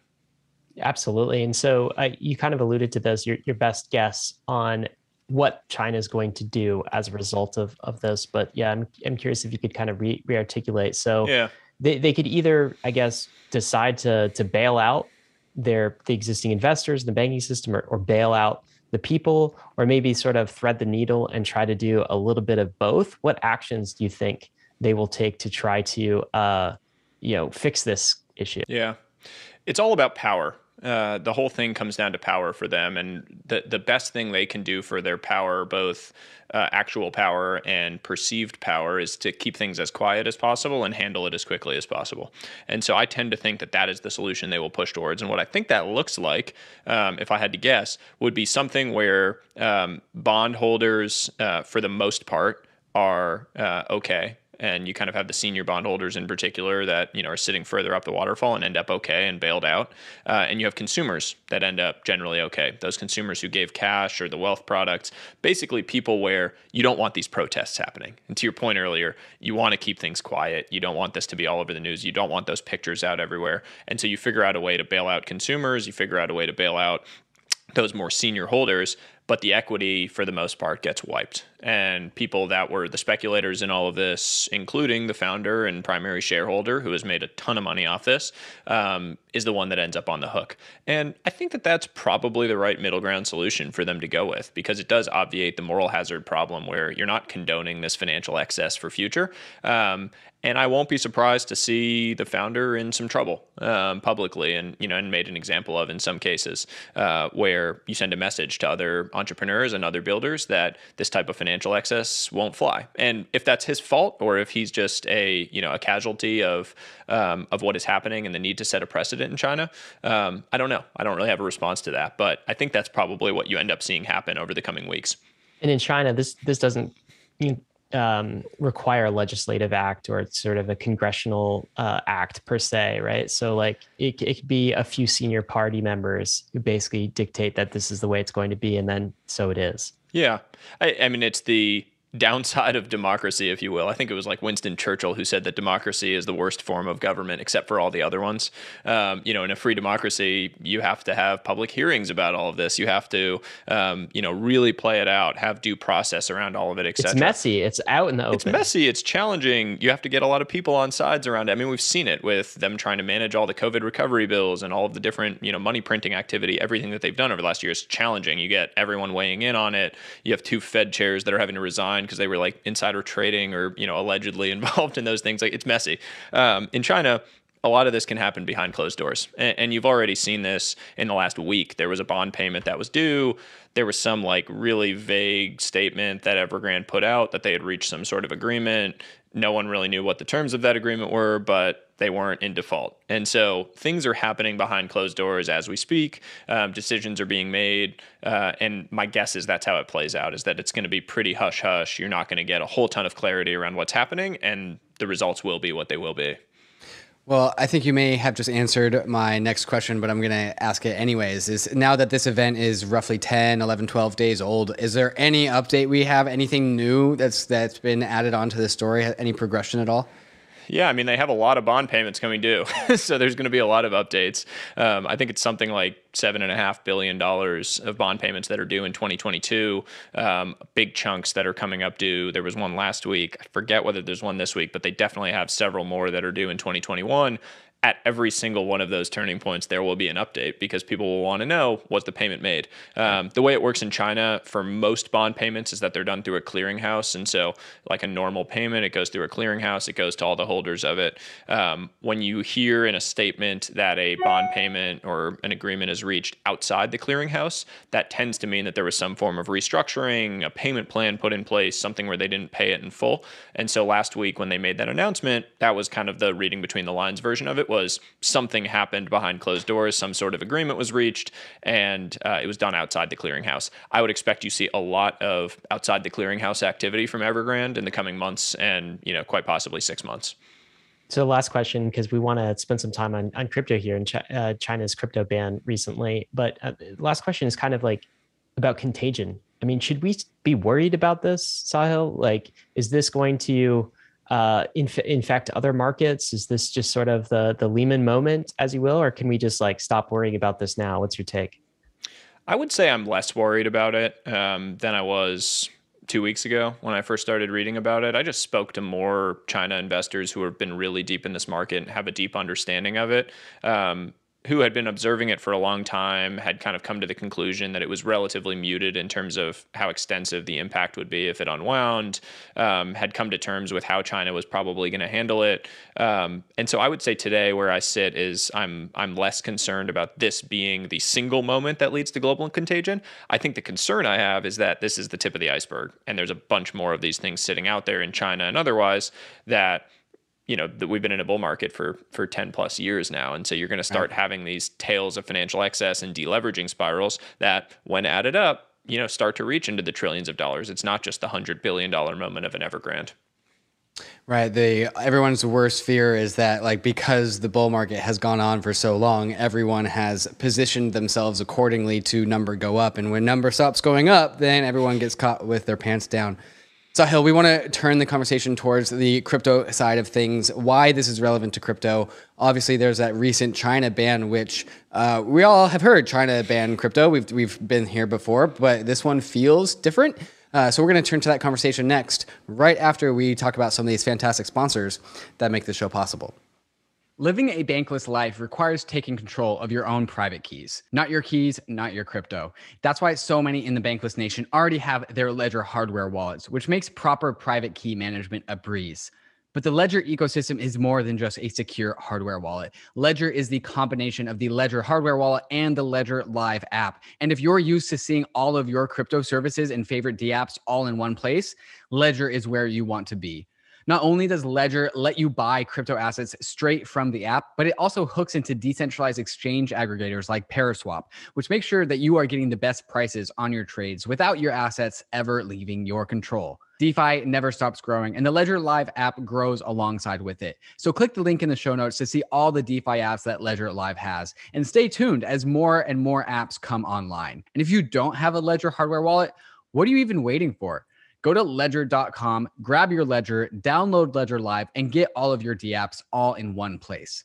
Absolutely. And so uh, you kind of alluded to this, your, your best guess on what China is going to do as a result of, of this. But yeah, I'm, I'm curious if you could kind of re, articulate So yeah. they, they could either, I guess, decide to, to bail out their the existing investors in the banking system or, or bail out the people, or maybe sort of thread the needle and try to do a little bit of both. What actions do you think they will take to try to uh, you know fix this issue. Yeah, it's all about power. Uh, the whole thing comes down to power for them, and the the best thing they can do for their power, both uh, actual power and perceived power, is to keep things as quiet as possible and handle it as quickly as possible. And so, I tend to think that that is the solution they will push towards. And what I think that looks like, um, if I had to guess, would be something where um, bondholders, uh, for the most part, are uh, okay and you kind of have the senior bondholders in particular that you know are sitting further up the waterfall and end up okay and bailed out, uh, and you have consumers that end up generally okay. Those consumers who gave cash or the wealth products, basically people where you don't want these protests happening. And to your point earlier, you want to keep things quiet. You don't want this to be all over the news. You don't want those pictures out everywhere, and so you figure out a way to bail out consumers. You figure out a way to bail out those more senior holders but the equity for the most part gets wiped. And people that were the speculators in all of this, including the founder and primary shareholder who has made a ton of money off this, um, is the one that ends up on the hook. And I think that that's probably the right middle ground solution for them to go with because it does obviate the moral hazard problem where you're not condoning this financial excess for future. Um, and I won't be surprised to see the founder in some trouble um, publicly, and you know, and made an example of in some cases uh, where you send a message to other entrepreneurs and other builders that this type of financial excess won't fly. And if that's his fault, or if he's just a you know a casualty of um, of what is happening and the need to set a precedent in China, um, I don't know. I don't really have a response to that, but I think that's probably what you end up seeing happen over the coming weeks. And in China, this this doesn't um, require a legislative act or sort of a congressional uh, act per se, right? So like it, it could be a few senior party members who basically dictate that this is the way it's going to be, and then so it is. Yeah, I, I mean it's the downside of democracy, if you will. I think it was like Winston Churchill who said that democracy is the worst form of government, except for all the other ones. Um, you know, in a free democracy, you have to have public hearings about all of this. You have to, um, you know, really play it out, have due process around all of it, etc. It's messy. It's out in the open. It's messy. It's challenging. You have to get a lot of people on sides around it. I mean, we've seen it with them trying to manage all the COVID recovery bills and all of the different, you know, money printing activity. Everything that they've done over the last year is challenging. You get everyone weighing in on it. You have two Fed chairs that are having to resign because they were like insider trading or you know allegedly <laughs> involved in those things. Like it's messy. Um, in China, a lot of this can happen behind closed doors. And, and, you've already seen this in the last week. There was a bond payment that was due. There was some like really vague statement that Evergrande put out that they had reached some sort of agreement. No one really knew what the terms of that agreement were, but they weren't in default. And so things are happening behind closed doors as we speak. Um, decisions are being made. Uh, and my guess is that's how it plays out is that it's going to be pretty hush hush. You're not going to get a whole ton of clarity around what's happening, and the results will be what they will be. Well, I think you may have just answered my next question, but I'm going to ask it anyways. Is now that this event is roughly 10, 11, 12 days old, is there any update we have? Anything new that's that's been added onto the story? Any progression at all? Yeah, I mean, they have a lot of bond payments coming due. <laughs> so there's going to be a lot of updates. Um, I think it's something like $7.5 billion of bond payments that are due in 2022. Um, big chunks that are coming up due. There was one last week. I forget whether there's one this week, but they definitely have several more that are due in 2021 at every single one of those turning points, there will be an update because people will want to know was the payment made. Um, the way it works in China for most bond payments is that they're done through a clearinghouse, and so like a normal payment, it goes through a clearinghouse, it goes to all the holders of it. Um, when you hear in a statement that a bond payment or an agreement is reached outside the clearinghouse, that tends to mean that there was some form of restructuring, a payment plan put in place, something where they didn't pay it in full. And so last week when they made that announcement, that was kind of the reading between the lines version of it was something happened behind closed doors, some sort of agreement was reached, and uh, it was done outside the clearinghouse. I would expect you see a lot of outside the clearinghouse activity from Evergrande in the coming months, and you know, quite possibly six months. So, last question, because we want to spend some time on, on crypto here and uh, China's crypto ban recently. But uh, last question is kind of like about contagion. I mean, should we be worried about this, Sahil? Like, is this going to uh, inf- infect other markets? Is this just sort of the the Lehman moment, as you will, or can we just like stop worrying about this now? What's your take? I would say I'm less worried about it um, than I was two weeks ago when I first started reading about it. I just spoke to more China investors who have been really deep in this market and have a deep understanding of it. Um, who had been observing it for a long time had kind of come to the conclusion that it was relatively muted in terms of how extensive the impact would be if it unwound, um, had come to terms with how China was probably going to handle it. Um, and so I would say today where I sit is I'm I'm less concerned about this being the single moment that leads to global contagion. I think the concern I have is that this is the tip of the iceberg and there's a bunch more of these things sitting out there in China and otherwise that you know that we've been in a bull market for for 10 plus years now and so you're going to start right. having these tails of financial excess and deleveraging spirals that when added up you know start to reach into the trillions of dollars it's not just the 100 billion dollar moment of an evergrande Right. The everyone's worst fear is that like because the bull market has gone on for so long, everyone has positioned themselves accordingly to number go up, and when number stops going up, then everyone gets caught with their pants down. Sahil, we want to turn the conversation towards the crypto side of things. Why this is relevant to crypto? Obviously, there's that recent China ban, which uh, we all have heard. China ban crypto. We've we've been here before, but this one feels different. Uh, so we're going to turn to that conversation next, right after we talk about some of these fantastic sponsors that make the show possible. Living a bankless life requires taking control of your own private keys, not your keys, not your crypto. That's why so many in the bankless nation already have their Ledger hardware wallets, which makes proper private key management a breeze. But the Ledger ecosystem is more than just a secure hardware wallet. Ledger is the combination of the Ledger hardware wallet and the Ledger Live app. And if you're used to seeing all of your crypto services and favorite dApps all in one place, Ledger is where you want to be. Not only does Ledger let you buy crypto assets straight from the app, but it also hooks into decentralized exchange aggregators like Paraswap, which makes sure that you are getting the best prices on your trades without your assets ever leaving your control. DeFi never stops growing, and the Ledger Live app grows alongside with it. So click the link in the show notes to see all the DeFi apps that Ledger Live has, and stay tuned as more and more apps come online. And if you don't have a Ledger hardware wallet, what are you even waiting for? Go to ledger.com, grab your ledger, download Ledger Live, and get all of your dApps all in one place.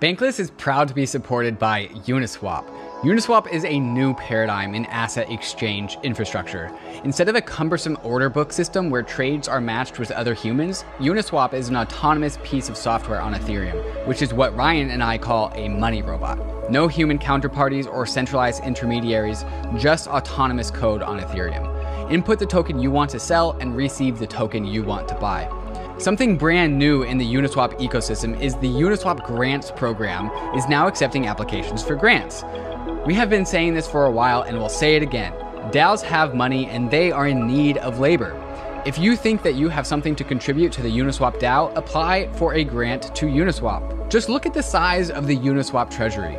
Bankless is proud to be supported by Uniswap. Uniswap is a new paradigm in asset exchange infrastructure. Instead of a cumbersome order book system where trades are matched with other humans, Uniswap is an autonomous piece of software on Ethereum, which is what Ryan and I call a money robot. No human counterparties or centralized intermediaries, just autonomous code on Ethereum. Input the token you want to sell and receive the token you want to buy. Something brand new in the Uniswap ecosystem is the Uniswap Grants program is now accepting applications for grants. We have been saying this for a while and we'll say it again. DAOs have money and they are in need of labor. If you think that you have something to contribute to the Uniswap DAO, apply for a grant to Uniswap. Just look at the size of the Uniswap treasury.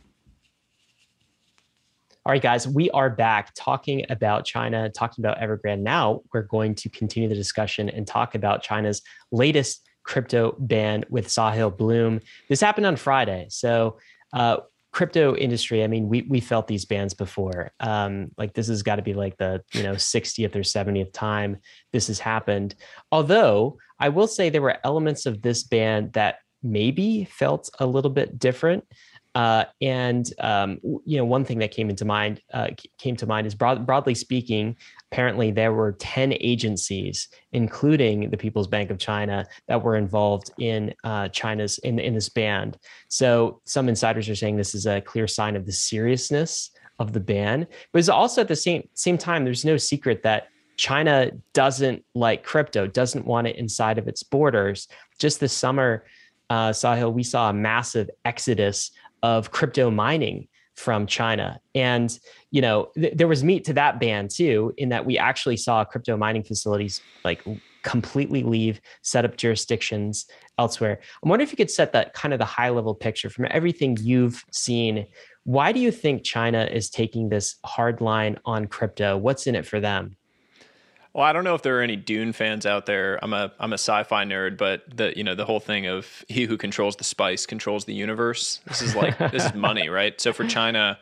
All right, guys, we are back talking about China, talking about Evergrande. Now we're going to continue the discussion and talk about China's latest crypto ban with Sahil Bloom. This happened on Friday. So, uh, crypto industry, I mean, we we felt these bans before. Um, like this has got to be like the you know 60th or 70th time this has happened. Although I will say there were elements of this ban that maybe felt a little bit different. Uh, and um, you know, one thing that came into mind uh, came to mind is broad, broadly speaking. Apparently, there were ten agencies, including the People's Bank of China, that were involved in uh, China's in in this ban. So, some insiders are saying this is a clear sign of the seriousness of the ban. But it's also at the same same time, there's no secret that China doesn't like crypto, doesn't want it inside of its borders. Just this summer, uh, Sahil, we saw a massive exodus of crypto mining from China. And, you know, th- there was meat to that ban too, in that we actually saw crypto mining facilities like completely leave, set up jurisdictions elsewhere. I'm wondering if you could set that kind of the high level picture from everything you've seen. Why do you think China is taking this hard line on crypto? What's in it for them? Well, I don't know if there are any Dune fans out there. I'm a I'm a sci-fi nerd, but the you know the whole thing of <laughs> he who controls the spice controls the universe. This is like this is money, <laughs> right? So for China,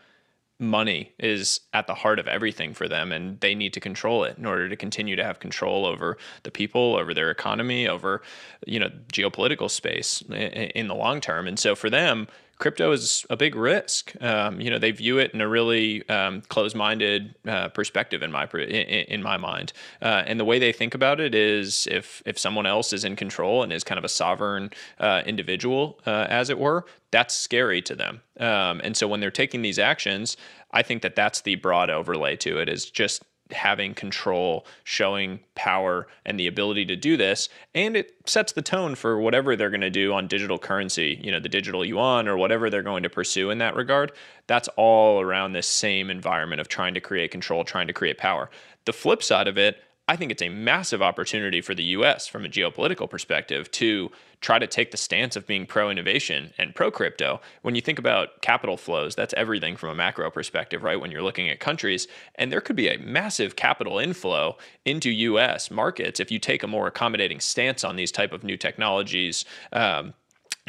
money is at the heart of everything for them, and they need to control it in order to continue to have control over the people, over their economy, over you know geopolitical space in the long term. And so for them, crypto is a big risk. Um, you know, they view it in a really um, closed-minded uh, perspective in my in, in my mind. Uh, and the way they think about it is, if if someone else is in control and is kind of a sovereign uh, individual, uh, as it were, that's scary to them. Um, and so when they're taking these actions, I think that that's the broad overlay to it is just having control, showing power, and the ability to do this. And it sets the tone for whatever they're going to do on digital currency, you know, the digital yuan or whatever they're going to pursue in that regard. That's all around this same environment of trying to create control, trying to create power. The flip side of it, I think it's a massive opportunity for the US from a geopolitical perspective to try to take the stance of being pro innovation and pro crypto. When you think about capital flows, that's everything from a macro perspective, right? When you're looking at countries, and there could be a massive capital inflow into US markets if you take a more accommodating stance on these type of new technologies. Um,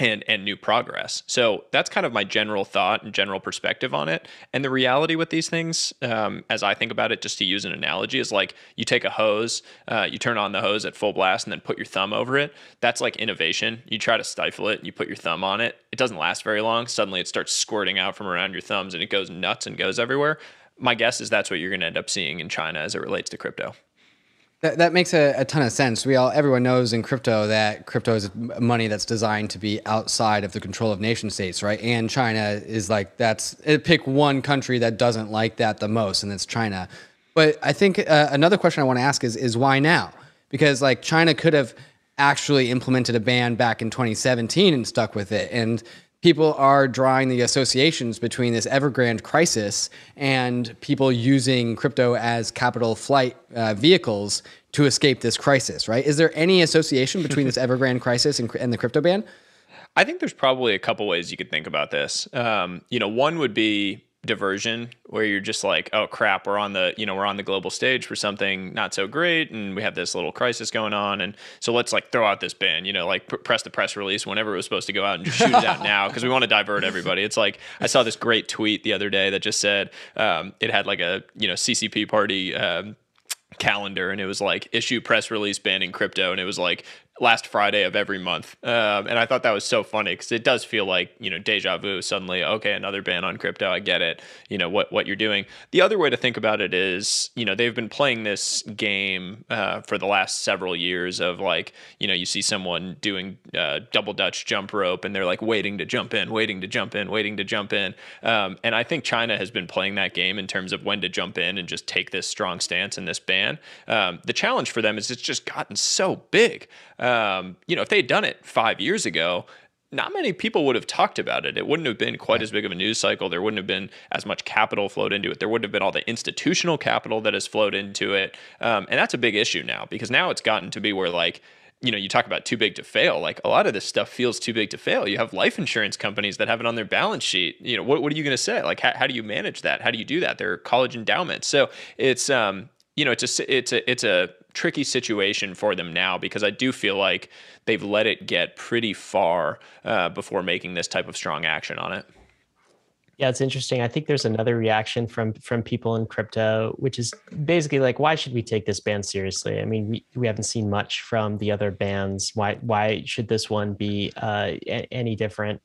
and and new progress. So that's kind of my general thought and general perspective on it. And the reality with these things, um, as I think about it, just to use an analogy, is like you take a hose, uh, you turn on the hose at full blast, and then put your thumb over it. That's like innovation. You try to stifle it, you put your thumb on it. It doesn't last very long. Suddenly, it starts squirting out from around your thumbs, and it goes nuts and goes everywhere. My guess is that's what you're going to end up seeing in China as it relates to crypto. That, that makes a, a, ton of sense. We all, everyone knows in crypto that crypto is money that's designed to be outside of the control of nation states, right? And China is like that's pick one country that doesn't like that the most, and it's China. But I think uh, another question I want to ask is is why now? Because like China could have actually implemented a ban back in 2017 and stuck with it, and people are drawing the associations between this Evergrande crisis and people using crypto as capital flight uh, vehicles to escape this crisis, right? Is there any association between this <laughs> Evergrande crisis and, and, the crypto ban? I think there's probably a couple ways you could think about this. Um, you know, one would be diversion where you're just like oh crap we're on the you know we're on the global stage for something not so great and we have this little crisis going on and so let's like throw out this ban you know like pr- press the press release whenever it was supposed to go out and just shoot it out <laughs> now because we want to divert everybody. It's like i saw this great tweet the other day that just said um, it had like a you know ccp party um, calendar and it was like issue press release banning crypto and it was like last Friday of every month. Um, and I thought that was so funny because it does feel like, you know, deja vu suddenly, okay, another ban on crypto. I get it. You know, what, what you're doing. The other way to think about it is, you know, they've been playing this game uh, for the last several years of like, you know, you see someone doing uh, double Dutch jump rope and they're like waiting to jump in, waiting to jump in, waiting to jump in. Um, and I think China has been playing that game in terms of when to jump in and just take this strong stance in this ban. Um, the challenge for them is it's just gotten so big. Um, you know, if they had done it five years ago, not many people would have talked about it. It wouldn't have been quite as big of a news cycle. There wouldn't have been as much capital flowed into it. There wouldn't have been all the institutional capital that has flowed into it. Um, and that's a big issue now because now it's gotten to be where, like, you know, you talk about too big to fail. Like a lot of this stuff feels too big to fail. You have life insurance companies that have it on their balance sheet. You know, what, what are you going to say? Like, how, how do you manage that? How do you do that? They're college endowments. So it's, um, you know, it's a, it's a, it's a, tricky situation for them now because I do feel like they've let it get pretty far uh, before making this type of strong action on it. Yeah, it's interesting. I think there's another reaction from from people in crypto, which is basically like, why should we take this ban seriously? I mean, we, we haven't seen much from the other bans. Why why should this one be uh, any different?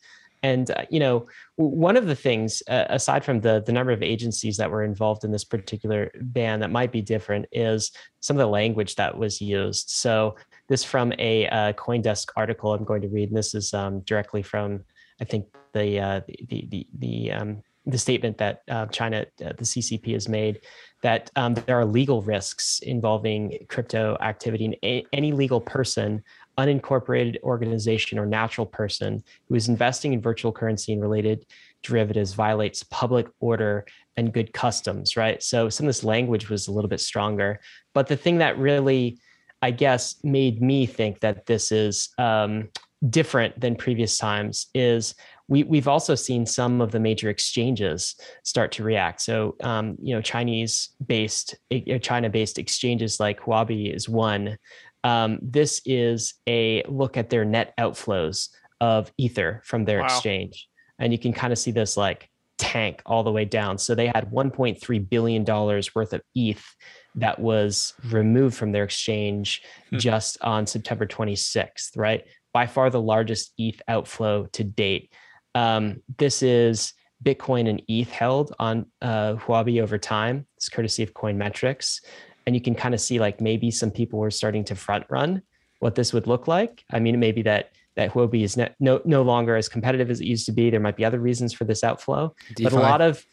And uh, you know, one of the things, uh, aside from the the number of agencies that were involved in this particular ban, that might be different is some of the language that was used. So this from a uh, CoinDesk article I'm going to read, and this is um, directly from I think the uh, the the the, um, the statement that uh, China, uh, the CCP, has made that um, there are legal risks involving crypto activity, and any legal person unincorporated organization or natural person who is investing in virtual currency and related derivatives violates public order and good customs, right? So some of this language was a little bit stronger. But the thing that really, I guess, made me think that this is um, different than previous times is we, we've also seen some of the major exchanges start to react. So, um, you know, Chinese-based, China-based exchanges like Huobi is one um, this is a look at their net outflows of Ether from their wow. exchange. And you can kind of see this like tank all the way down. So they had $1.3 billion worth of ETH that was removed from their exchange hmm. just on September 26th, right? By far the largest ETH outflow to date. Um, this is Bitcoin and ETH held on uh, Huobi over time. It's courtesy of Coinmetrics and you can kind of see like maybe some people were starting to front run what this would look like. I mean, maybe that that Huobi is no, no no longer as competitive as it used to be. There might be other reasons for this outflow, DeFi. but a lot of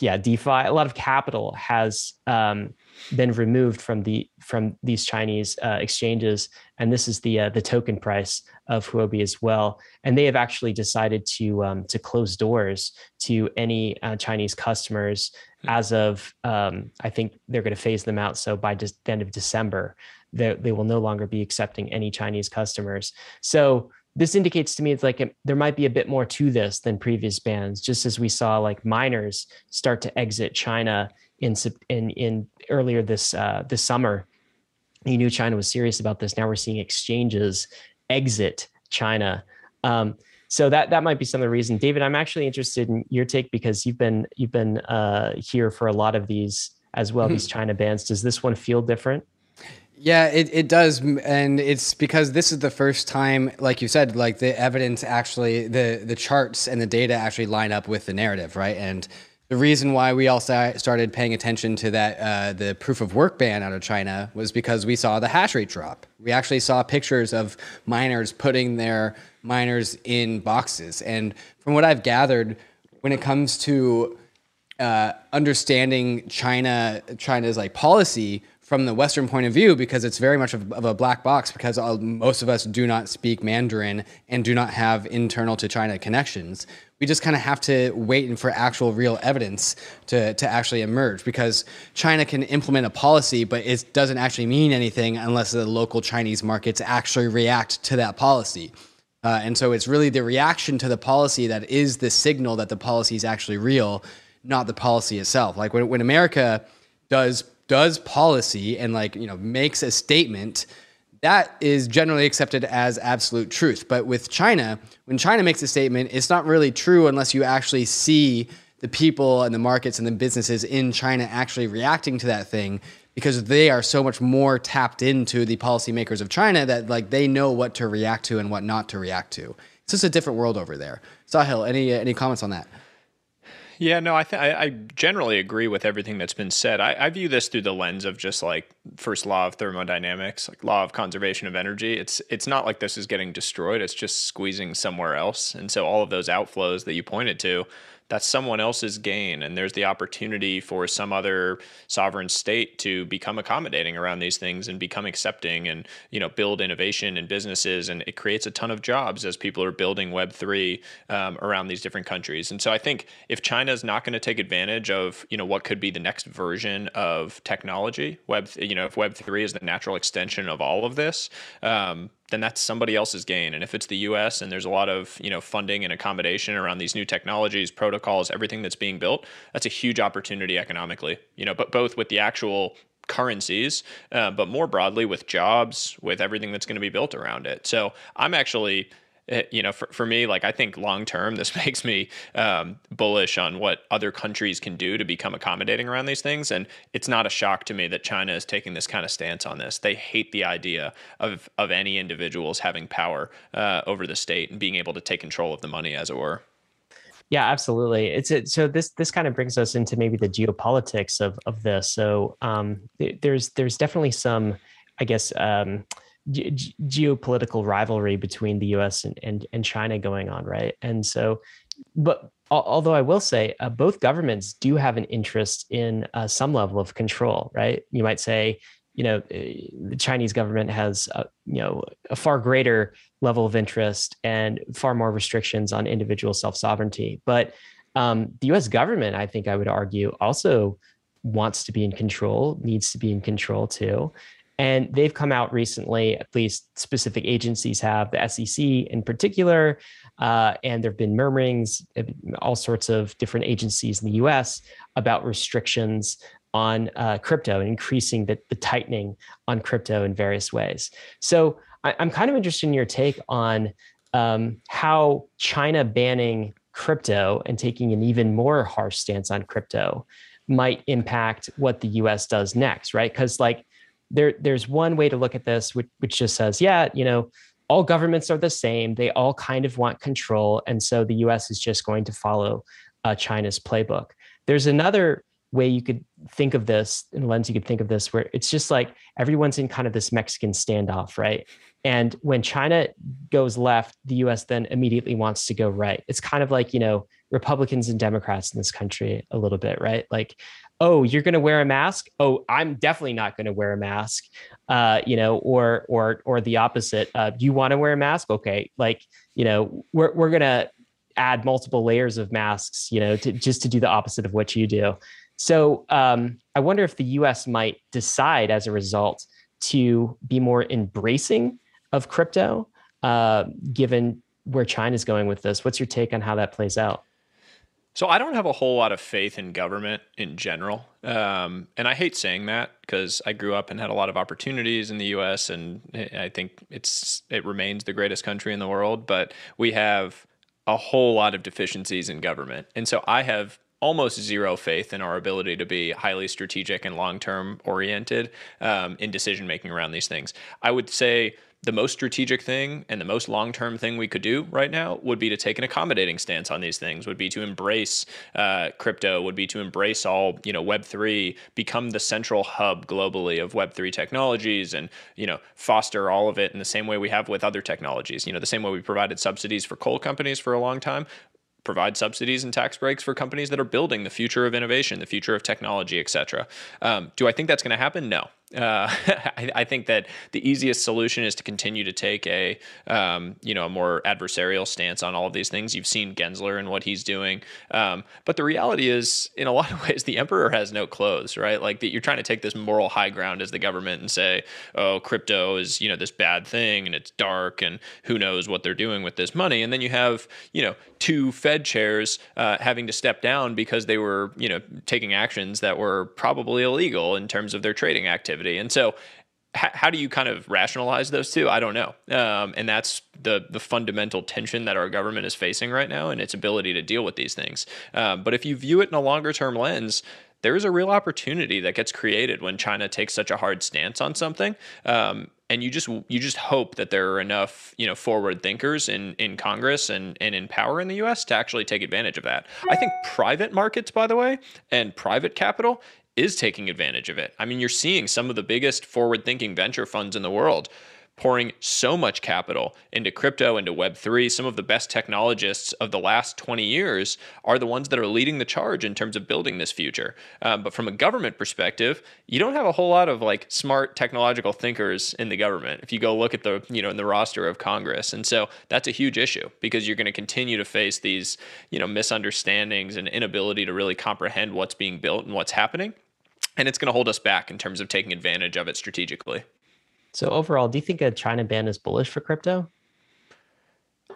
yeah, DeFi, a lot of capital has um, been removed from the from these Chinese uh, exchanges, and this is the uh, the token price of Huobi as well. And they have actually decided to um, to close doors to any uh, Chinese customers mm-hmm. as of um, I think they're going to phase them out. So by the end of December, they, they will no longer be accepting any Chinese customers. So this indicates to me it's like a, there might be a bit more to this than previous bans just as we saw like miners start to exit china in in, in earlier this uh, this summer. You knew china was serious about this. Now we're seeing exchanges exit china. Um, so that that might be some of the reason. David i'm actually interested in your take because you've been you've been uh, here for a lot of these as well mm-hmm. these china bans. Does this one feel different yeah, it, it does. And it's because this is the first time, like you said, like the evidence actually, the, the charts and the data actually line up with the narrative, right? And the reason why we all started paying attention to that, uh, the proof of work ban out of China was because we saw the hash rate drop. We actually saw pictures of miners putting their miners in boxes. And from what I've gathered, when it comes to uh, understanding China, China's like policy, from the Western point of view because it's very much of, of a black box because most of us do not speak Mandarin and do not have internal to China connections. We just kind of have to wait for actual real evidence to, to actually emerge because China can implement a policy, but it doesn't actually mean anything unless the local Chinese markets actually react to that policy. Uh, and so it's really the reaction to the policy that is the signal that the policy is actually real, not the policy itself. Like when, when America does does policy and like you know makes a statement that is generally accepted as absolute truth. But with china when china makes a statement it's not really true unless you actually see the people and the markets and the businesses in china actually reacting to that thing because they are so much more tapped into the policymakers of china that like they know what to react to and what not to react to. It's just a different world over there. Sahil any any comments on that yeah, no, I, I generally agree with everything that's been said. I, I view this through the lens of just like first law of thermodynamics, like law of conservation of energy. It's it's not like this is getting destroyed; it's just squeezing somewhere else. And so all of those outflows that you pointed to, that's someone else's gain and there's the opportunity for some other sovereign state to become accommodating around these things and become accepting and you know build innovation and businesses and it creates a ton of jobs as people are building web3 um, around these different countries. And so i think if china is not going to take advantage of you know what could be the next version of technology web you know if web3 is the natural extension of all of this um, then that's somebody else's gain. And if it's the US and there's a lot of, you know, funding and accommodation around these new technologies, protocols, everything that's being built, that's a huge opportunity economically, you know, but both with the actual currencies, uh, but more broadly with jobs, with everything that's going to be built around it. So I'm actually it, you know, for, for me, like I think long term, this <laughs> makes me um, bullish on what other countries can do to become accommodating around these things. And it's not a shock to me that China is taking this kind of stance on this. They hate the idea of of any individuals having power uh, over the state and being able to take control of the money, as it were. Yeah, absolutely. It's it, so this this kind of brings us into maybe the geopolitics of of this. So um, there's there's definitely some, I guess. Um, ge- geopolitical rivalry between the U.S. And, and, and China going on, right? And so, but although I will say uh, both governments do have an interest in uh, some level of control, right? You might say, you know, eh, the Chinese government has, a, you know, a far greater level of interest and far more restrictions on individual self sovereignty. But um, the U.S. government, I think, I would argue, also wants to be in control, needs to be in control too. And they've come out recently, at least specific agencies have, the SEC in particular. Uh, and there have been murmurings, all sorts of different agencies in the US about restrictions on uh, crypto and increasing the, the, tightening on crypto in various ways. So I, am kind of interested in your take on um, how China banning crypto and taking an even more harsh stance on crypto might impact what the US does next, right? Because, like, there there's one way to look at this which, which just says yeah you know all governments are the same. They all kind of want control. And so the us is just going to follow uh, china's playbook. There's another way you could think of this in lens you could think of this where it's just like everyone's in kind of this mexican standoff right? And when china goes left the us then immediately wants to go right. It's kind of like you know Republicans and Democrats in this country a little bit, right? Like, oh, you're going to wear a mask. Oh, I'm definitely not going to wear a mask. Uh, you know, or or or the opposite. Uh, you want to wear a mask? Okay, like you know, we're we're gonna add multiple layers of masks, you know, to just to do the opposite of what you do. So um, I wonder if the U.S. might decide as a result to be more embracing of crypto, uh, given where China's going with this. What's your take on how that plays out? So I don't have a whole lot of faith in government in general, um, and I hate saying that because I grew up and had a lot of opportunities in the U.S. and I think it's it remains the greatest country in the world. But we have a whole lot of deficiencies in government. And so I have almost zero faith in our ability to be highly strategic and long term oriented um, in decision making around these things. I would say the most strategic thing and the most long-term thing we could do right now would be to take an accommodating stance on these things would be to embrace uh, crypto would be to embrace all you know web3 become the central hub globally of web3 technologies and you know foster all of it in the same way we have with other technologies you know the same way we provided subsidies for coal companies for a long time provide subsidies and tax breaks for companies that are building the future of innovation, the future of technology, et cetera. Um, do I think that's going to happen? No. Uh, <laughs> I, I, think that the easiest solution is to continue to take a um, you know a more adversarial stance on all of these things. You've seen Gensler and what he's doing, um, but the reality is, in a <laughs> lot of ways, the emperor has no clothes, right? Like that, you're trying to take this moral high ground as the government and say, "Oh, crypto is you know this bad thing and it's dark and who knows what they're doing with this money," and then you have you know two Fed chairs uh, having to step down because they were you know taking actions that were probably illegal in terms of their trading activity activity. And so how do you kind of rationalize those two? I don't know. Um, and that's the the fundamental tension that our government is facing right now and its ability to deal with these things. Um, but if you view it in a longer term lens, there is a real opportunity that gets created when China takes such a hard stance on something. Um, and you just you just hope that there are enough you know forward thinkers in in Congress and and in power in the U.S. to actually take advantage of that. I think private markets, by the way, and private capital is taking advantage of it. I mean, you're seeing some of the biggest forward thinking venture funds in the world pouring so much capital into crypto, into Web3. Some of the best technologists of the last 20 years are the ones that are leading the charge in terms of building this future. Um, but from a government perspective, you don't have a whole lot of like smart technological thinkers in the government. If you go look at the, you know, in the roster of Congress. And so that's a huge issue because you're going to continue to face these, you know, misunderstandings and inability to really comprehend what's being built and what's happening and it's going to hold us back in terms of taking advantage of it strategically. So overall, do you think a China ban is bullish for crypto?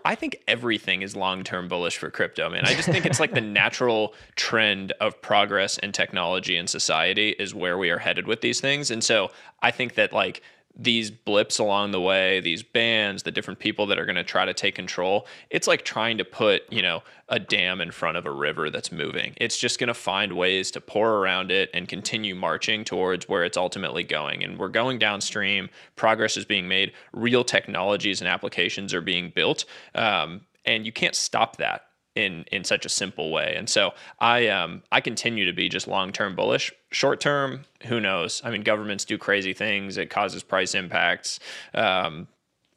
I think everything is long term bullish for crypto, man. I just think it's like the <laughs> natural trend of progress and technology and society is where we are headed with these things. And so I think that like these blips along the way, these bands, the different people that are going to try to take control, it's like trying to put, you know, a dam in front of a river that's moving. It's just going to find ways to pour around it and continue marching towards where it's ultimately going. And we're going downstream, progress is being made, real technologies and applications are being built. Um, and you can't stop that in in such a simple way. And so I um I continue to be just long term bullish. Short term, who knows? I mean, governments do crazy things. It causes price impacts. Um,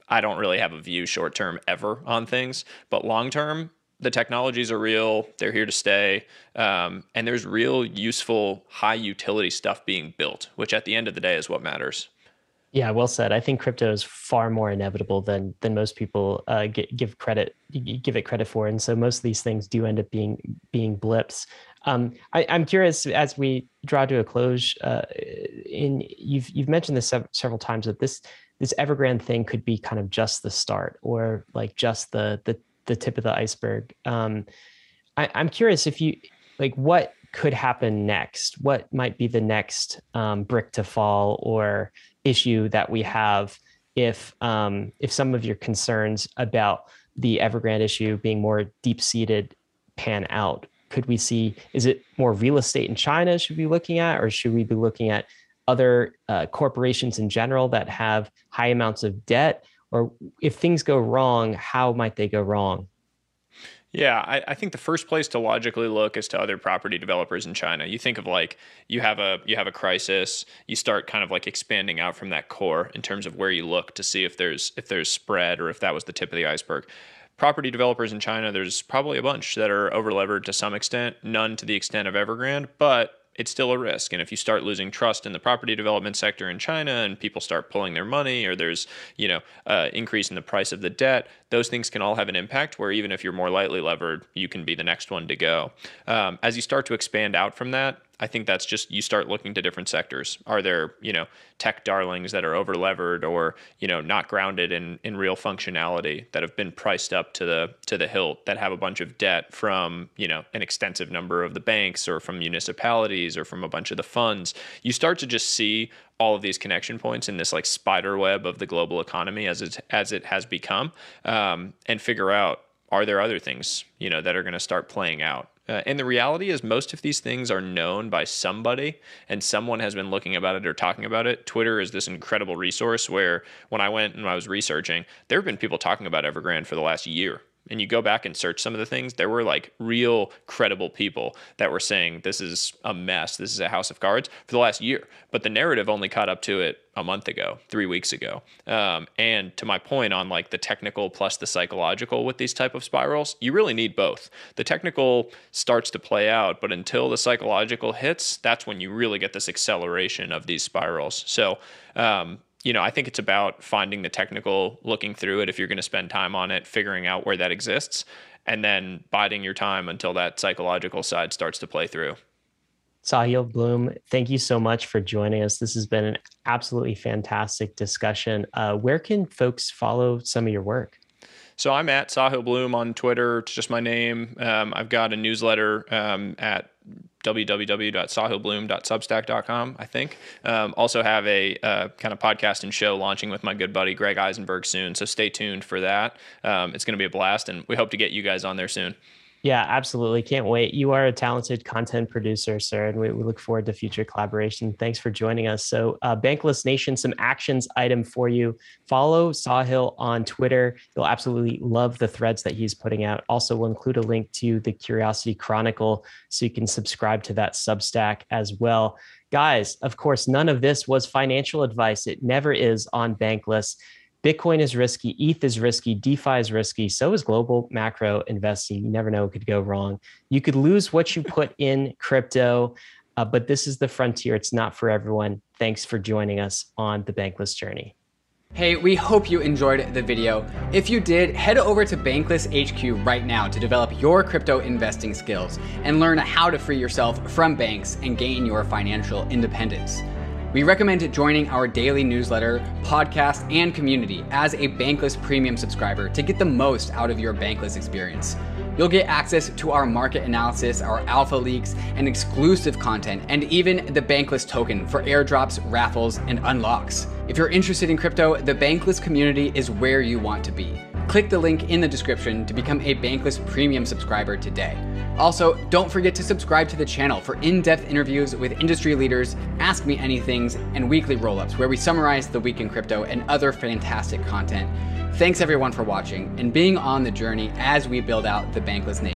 I don't really have a view short term ever on things, but long term, the technologies are real. They're here to stay, um, and there's real useful high utility stuff being built, which at the end of the day is what matters. Yeah, well said. I think crypto is far more inevitable than than most people uh, give credit give it credit for, and so most of these things do end up being being blips. Um, I, am curious as we draw to a close. Uh, in you've you've mentioned this sev- several times that this this Evergrande thing could be kind of just the start, or like just the the the tip of the iceberg. Um, I, I'm curious if you like what could happen next. What might be the next um, brick to fall, or issue that we have if um, if some of your concerns about the Evergrande issue being more deep seated pan out? Could we see? Is it more real estate in China? Should we be looking at, or should we be looking at other uh, corporations in general that have high amounts of debt? Or if things go wrong, how might they go wrong? Yeah, I, I, think the first place to logically look is to other property developers in China. You think of like you have a you have a crisis, you start kind of like expanding out from that core in terms of where you look to see if there's if there's spread or if that was the tip of the iceberg. property developers in China, there's probably a bunch that are overlevered to some extent, none to the extent of Evergrande, but it's still a risk. And if you start losing trust in the property development sector in China and people start pulling their money or there's, you know, uh, increase in the price of the debt, those things can all have an impact where even if you're more lightly levered, you can be the next one to go. Um, as you start to expand out from that, I think that's just you start looking to different sectors. Are there, you know, tech darlings that are over levered or, you know, not grounded in in real functionality that have been priced up to the to the hilt that have a bunch of debt from, you know, an extensive number of the banks or from municipalities or from a bunch of the funds. You start to just see all of these connection points in this like spider web of the global economy as it as it has become, um, and figure out are there other things you know that are going to start playing out uh, and the reality is, most of these things are known by somebody, and someone has been looking about it or talking about it. Twitter is this incredible resource where, when I went and I was researching, there have been people talking about Evergrande for the last year and you go back and search some of the things, there were like real credible people that were saying this is a mess, this is a house of cards for the last year. But the narrative only caught up to it a month ago, three weeks ago. Um, and to my point on like the technical plus the psychological with these type of spirals, you really need both. The technical starts to play out, but until the psychological hits, that's when you really get this acceleration of these spirals. So um, you know, I think it's about finding the technical, looking through it if you're going to spend time on it, figuring out where that exists, and then biding your time until that psychological side starts to play through. Sahil Bloom, thank you so much for joining us. This has been an absolutely fantastic discussion. Uh, where can folks follow some of your work? So I'm at Sahil Bloom on Twitter. It's just my name. Um, I've got a newsletter um, at www.sahilbloom.substack.com, I think. Um, also have a uh, kind of podcast and show launching with my good buddy Greg Eisenberg soon. So stay tuned for that. Um, it's going to be a blast, and we hope to get you guys on there soon. Yeah, absolutely. Can't wait. You are a talented content producer, sir, and we, we look forward to future collaboration. Thanks for joining us. So, uh, Bankless Nation, some actions item for you. Follow Sahil on Twitter. You'll absolutely love the threads that he's putting out. Also, we'll include a link to the Curiosity Chronicle so you can subscribe to that Substack as well. Guys, of course, none of this was financial advice. It never is on Bankless. Bitcoin is risky, ETH is risky, DeFi is risky. So is global macro investing. You never know what could go wrong. You could lose what you put <laughs> in crypto, uh, but this is the frontier. It's not for everyone. Thanks for joining us on the Bankless journey. Hey, we hope you enjoyed the video. If you did, head over to Bankless HQ right now to develop your crypto investing skills and learn how to free yourself from banks and gain your financial independence. We recommend joining our daily newsletter, podcast, and community as a Bankless Premium subscriber to get the most out of your Bankless experience. You'll get access to our market analysis, our alpha leaks, and exclusive content, and even the Bankless token for airdrops, raffles, and unlocks. If you're interested in crypto, the Bankless community is where you want to be. Click the link in the description to become a Bankless Premium subscriber today. Also, don't forget to subscribe to the channel for in depth interviews with industry leaders, Ask Me Anythings, and weekly roll ups where we summarize the week in crypto and other fantastic content. Thanks everyone for watching and being on the journey as we build out the Bankless Nation.